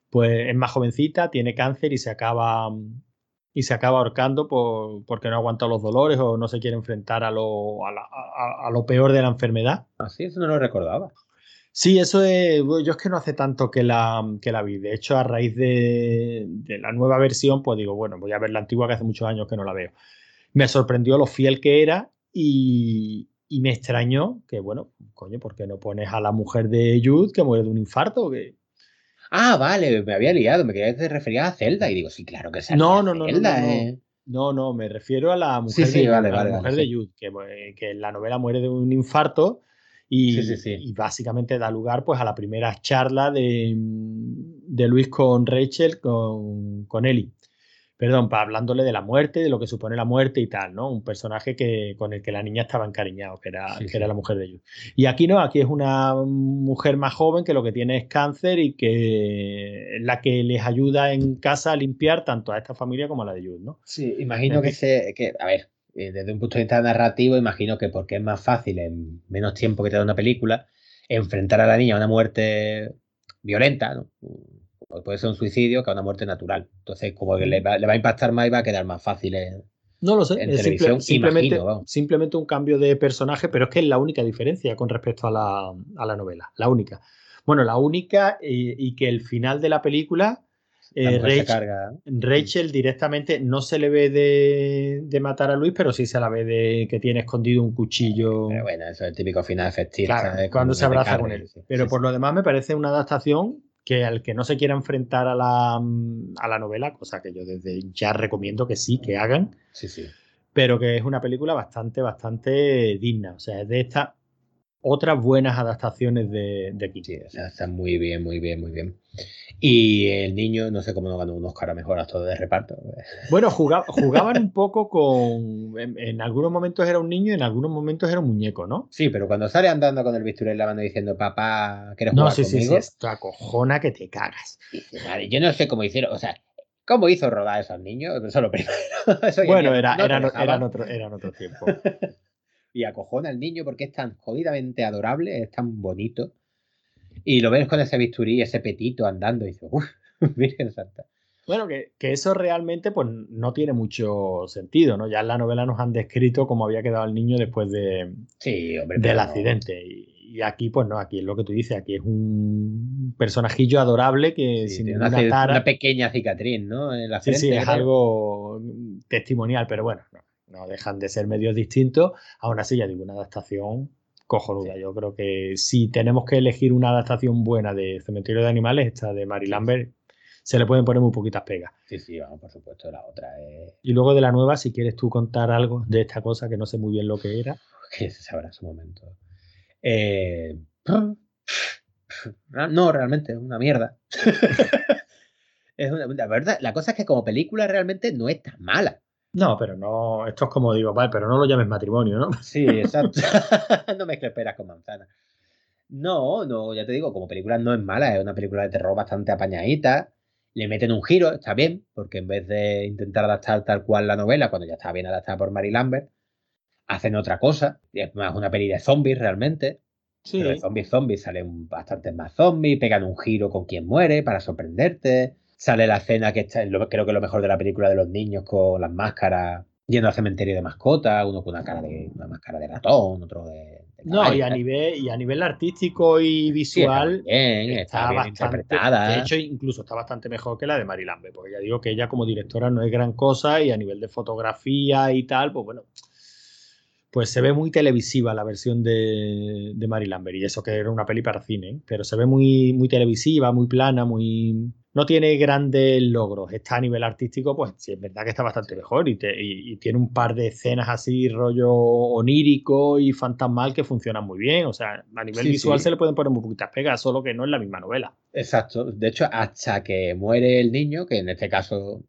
pues es más jovencita, tiene cáncer y se acaba y se acaba ahorcando por, porque no aguanta los dolores o no se quiere enfrentar a lo, a, la- a- a lo peor de la enfermedad.
Así, eso no lo recordaba.
Sí, eso es. Yo es que no hace tanto que la, que la vi. De hecho, a raíz de, de la nueva versión, pues digo, bueno, voy a ver la antigua que hace muchos años que no la veo. Me sorprendió lo fiel que era y, y me extrañó que, bueno, coño, ¿por qué no pones a la mujer de Jude que muere de un infarto? Que...
Ah, vale, me había liado, me quería que te referías a Zelda y digo, sí, claro que salía
No, no, no, no,
Zelda,
no, no.
eh.
No, no, me refiero a la mujer,
sí,
de,
vale,
a la
vale,
mujer
vale,
de
sí.
Jude, que, en la novela muere de un infarto
sí.
y básicamente da lugar pues, a la primera charla de, de Luis con Rachel, con, con Ellie. Perdón, pa- hablándole de la muerte, de lo que supone la muerte y tal, ¿no? Un personaje que, con el que la niña estaba encariñado, que era,
Sí,
que
sí.
era la mujer de Jude. Y aquí no, aquí es una mujer más joven que lo que tiene es cáncer y que la que les ayuda en casa a limpiar tanto a esta familia como a la de Jude, ¿no?
Sí, imagino que se. Que, a ver, eh, desde un punto de vista narrativo, imagino que porque es más fácil en menos tiempo que te da una película, enfrentar a la niña a una muerte violenta, ¿no? O Puede ser un suicidio que a una muerte natural. Entonces, como que le va, le va a impactar más y va a quedar más fácil. eh.
No lo sé,
En
es simple-
televisión,
simplemente,
imagino,
simplemente un cambio de personaje, pero es que es la única diferencia con respecto a la, a la novela, la única. Bueno, la única eh, y que el final de la película,
La
eh, Rach-
carga.
Rachel directamente no se le ve de, de matar a Luis, pero sí se la ve de que tiene escondido un cuchillo.
Pero bueno, eso es el típico final efectivo.
Claro, cuando se abraza con él. Pero por lo demás me parece una adaptación que al que no se quiera enfrentar a la, a la novela, cosa que yo desde ya recomiendo que sí, que hagan,
Sí, sí.
pero que es una película bastante, bastante digna. O sea, es de estas otras buenas adaptaciones de, de King.
Sí, o sea, está muy bien, muy bien, muy bien. Y el niño, no sé cómo no ganó un Oscar a mejor actor de reparto.
Bueno, juga- jugaban un poco con. En, en algunos momentos era un niño y en algunos momentos era un muñeco, ¿no?
Sí, pero cuando sale andando con el bisturí en la mano diciendo, papá, ¿quieres
No,
jugar
sí, sí, sí,
conmigo?
esto acojona que te cagas.
Dice, "Madre, yo no sé cómo hicieron, o sea, ¿cómo hizo rodar esos niños? Eso es lo primero. Eso
Bueno, era,
no
eran, eran, otro, eran otro tiempo.
Y acojona al niño porque es tan jodidamente adorable, es tan bonito. Y lo ves con ese bisturí, ese petito andando y dices, uff, Virgen Santa.
Bueno, que, que eso realmente pues no tiene mucho sentido, ¿no? Ya en la novela nos han descrito cómo había quedado el niño después de,
Sí, hombre.
del
no.
accidente. Y, y aquí, pues no, aquí es lo que tú dices, aquí es un personajillo adorable que
Sí,
sin
tiene una, pequeña cicatriz, ¿no? En la
Sí, sí, es
creo.
algo testimonial, pero bueno, no, dejan de ser medios distintos. Aún así, ya digo, una adaptación cojonuda. Yo creo que si tenemos que elegir una adaptación buena de Cementerio de Animales, esta de Mary Lambert, se le pueden poner muy poquitas pegas.
Sí, sí, vamos, por supuesto, la otra es
Y luego de la nueva, si quieres tú contar algo de esta cosa que no sé muy bien lo que era.
que se sabrá en su momento. Eh, No, realmente, es una mierda. es una, la verdad, la cosa es que como película realmente no es tan mala.
No, pero no, esto es como digo, vale, pero no lo llames matrimonio, ¿no?
Sí, exacto. no mezcles peras con manzanas. No, no, ya te digo, como película no es mala, es una película de terror bastante apañadita. Le meten un giro, está bien, porque en vez de intentar adaptar tal cual la novela, cuando ya está bien adaptada por Mary Lambert, hacen otra cosa. Es más una peli de zombies realmente.
Sí.
Pero de zombies, zombies, salen bastantes más zombies, pegan un giro con quien muere para sorprenderte. Sale la escena que está, lo- creo que es lo mejor de la película de los niños con las máscaras yendo al cementerio de mascotas, uno con una cara de una máscara de ratón, otro de. de
No, y a nivel, y a nivel artístico y
Sí, está
visual,
muy bien, está,
está
bien
bastante,
interpretada.
de hecho, incluso está bastante mejor que la de Mary Lambert, porque ya digo que ella como directora no es gran cosa y a nivel de fotografía y tal, pues bueno, pues se ve muy televisiva la versión de, de Mary Lambert y eso que era una peli para cine, ¿eh? pero se ve muy, muy televisiva, muy plana, muy... No tiene grandes logros, está a nivel artístico, pues sí, es verdad que está bastante mejor y, te- y- y tiene un par de escenas así, rollo onírico y fantasmal que funcionan muy bien, o sea, a nivel
Sí,
visual
sí.
se le pueden poner muy poquitas pegas, solo que no es la misma novela.
Exacto. De hecho, hasta que muere el niño, que en este caso.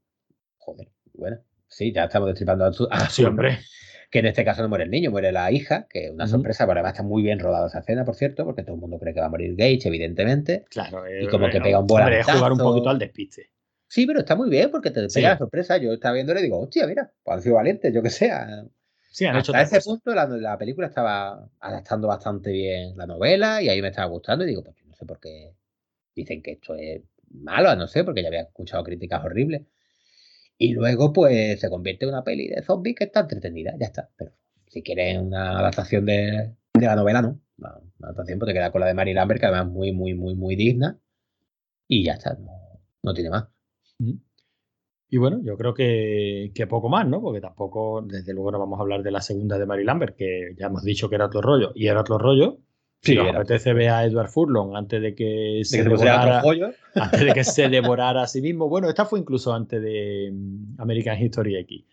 Joder, bueno. Sí, ya estamos destripando a su. a
Sí, hombre.
Que en este caso no muere el niño, muere la hija, que es una sorpresa, pero además está muy bien rodada esa escena, por cierto, porque todo el mundo cree que va a morir Gage, evidentemente.
Claro, eh,
Y como que
bueno,
pega un
es jugar un
volantazo.
poquito al despiste.
Sí, pero está muy bien porque te
Sí.
pega la sorpresa. Yo estaba viéndole y digo, hostia, mira, pues han sido valientes, yo que sé.
Sí, han hecho
Hasta ese punto la, la película estaba adaptando bastante bien la novela y ahí me estaba gustando y digo, pues no sé por qué dicen que esto es malo, no sé, porque ya había escuchado críticas horribles. Y luego pues se convierte en una peli de zombies que está entretenida, ya está. Pero si quieres una adaptación de, la novela, no. Una, adaptación pues te queda con la de Mary Lambert, que además es muy, muy, muy, muy digna. Y ya está, no, tiene más.
Y bueno, yo creo que, que poco más, ¿no? Porque tampoco, desde luego, no vamos a hablar de la segunda de Mary Lambert, que ya hemos dicho que era otro rollo, y era otro rollo.
Sí,
os
era
apetece ver a Edward Furlong antes de que
De
se
que se
devorara, antes de que se devorara a sí mismo. Bueno, esta fue incluso antes de mm, American History X.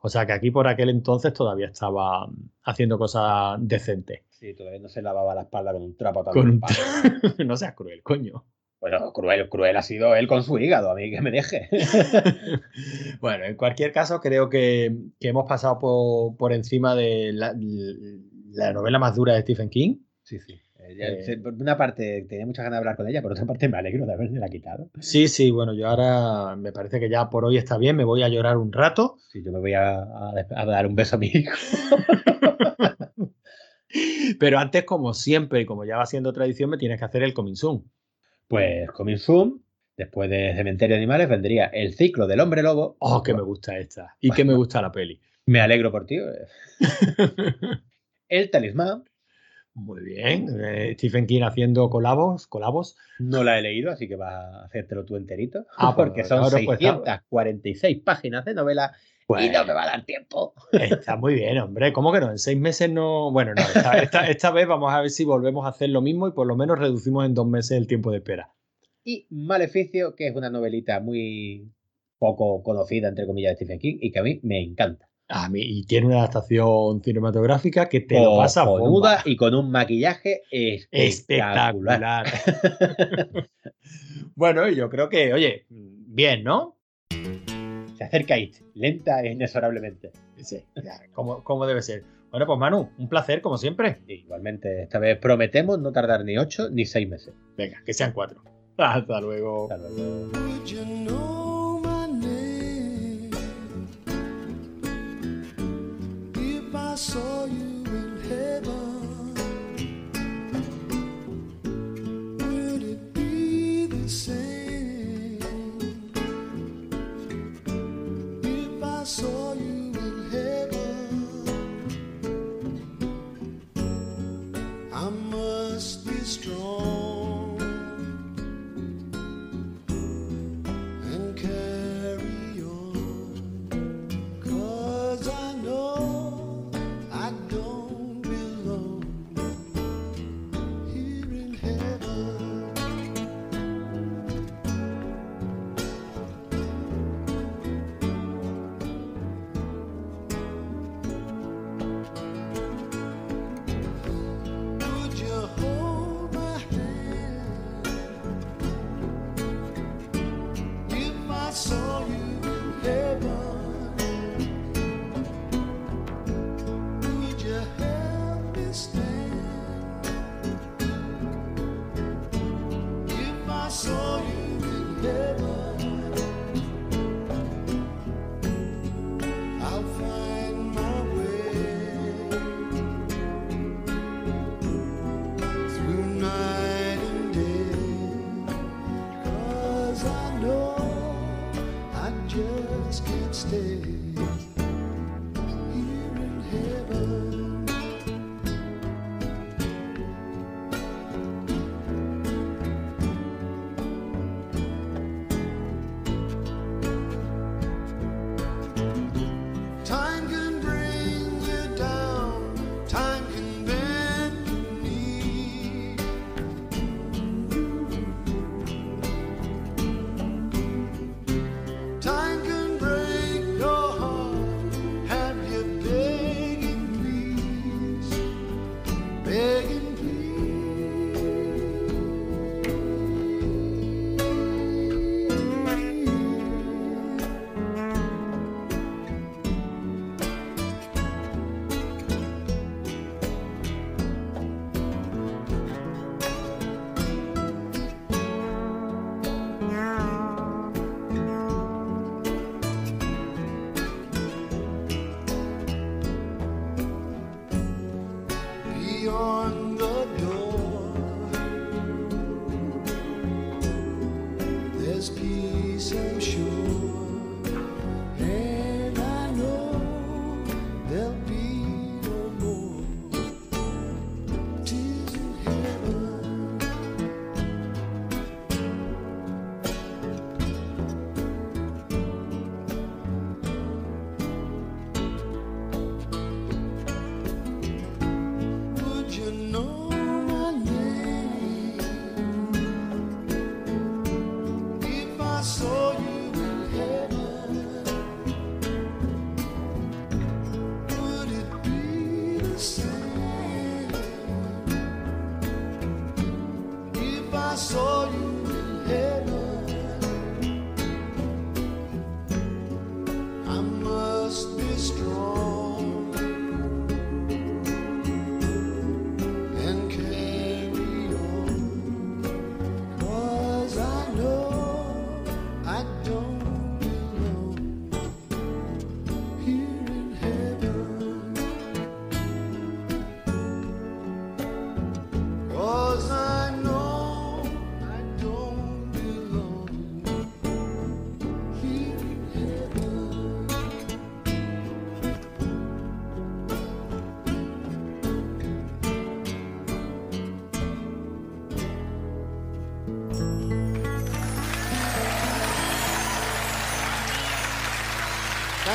O sea que aquí por aquel entonces todavía estaba mm, haciendo cosas decentes.
Sí, todavía no se lavaba la espalda con un trapo tan
un- no seas cruel, coño.
Bueno, cruel, cruel ha sido él con su hígado, a mí que me deje.
bueno, en cualquier caso, creo que, hemos pasado por, encima de la, novela más dura de Stephen King.
Sí, sí. Eh, eh, por una parte tenía muchas ganas de hablar con ella, por otra parte me alegro de haberme la quitado.
Sí, sí, bueno, yo ahora me parece que ya por hoy está bien, me voy a llorar un rato.
Sí, yo me voy a, dar un beso a mi hijo.
Pero antes, como siempre, y como ya va siendo tradición, me tienes que hacer el coming soon.
Pues Coming Soon, después de Cementerio de Animales, vendría El ciclo del hombre lobo.
Oh, que me gusta esta. Y que me gusta la peli.
Me alegro por ti. Eh. el talismán.
Muy bien. Eh, Stephen King haciendo colabos, colabos.
No la he leído, así que vas a hacértelo tú enterito. Ah, pues porque son 646 pues páginas de novela y no me va a dar tiempo.
Está muy bien, hombre. ¿Cómo que no? En seis meses no. Bueno, no. Esta, vez vamos a ver si volvemos a hacer lo mismo y por lo menos reducimos en dos meses el tiempo de espera.
Y Maleficio, que es una novelita muy poco conocida, entre comillas, de Stephen King y que a mí me encanta.
A mí, y tiene una adaptación cinematográfica que te lo pasa
bomba. y con un maquillaje espectacular.
espectacular. bueno, yo creo que, oye, bien, ¿no?
se acerca It, lenta e inexorablemente.
Sí, como, debe ser. Bueno, pues Manu, un placer como siempre.
Igualmente, esta vez prometemos no tardar ni ocho ni seis meses.
Venga, que sean cuatro. Hasta luego.
Hasta luego.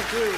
through.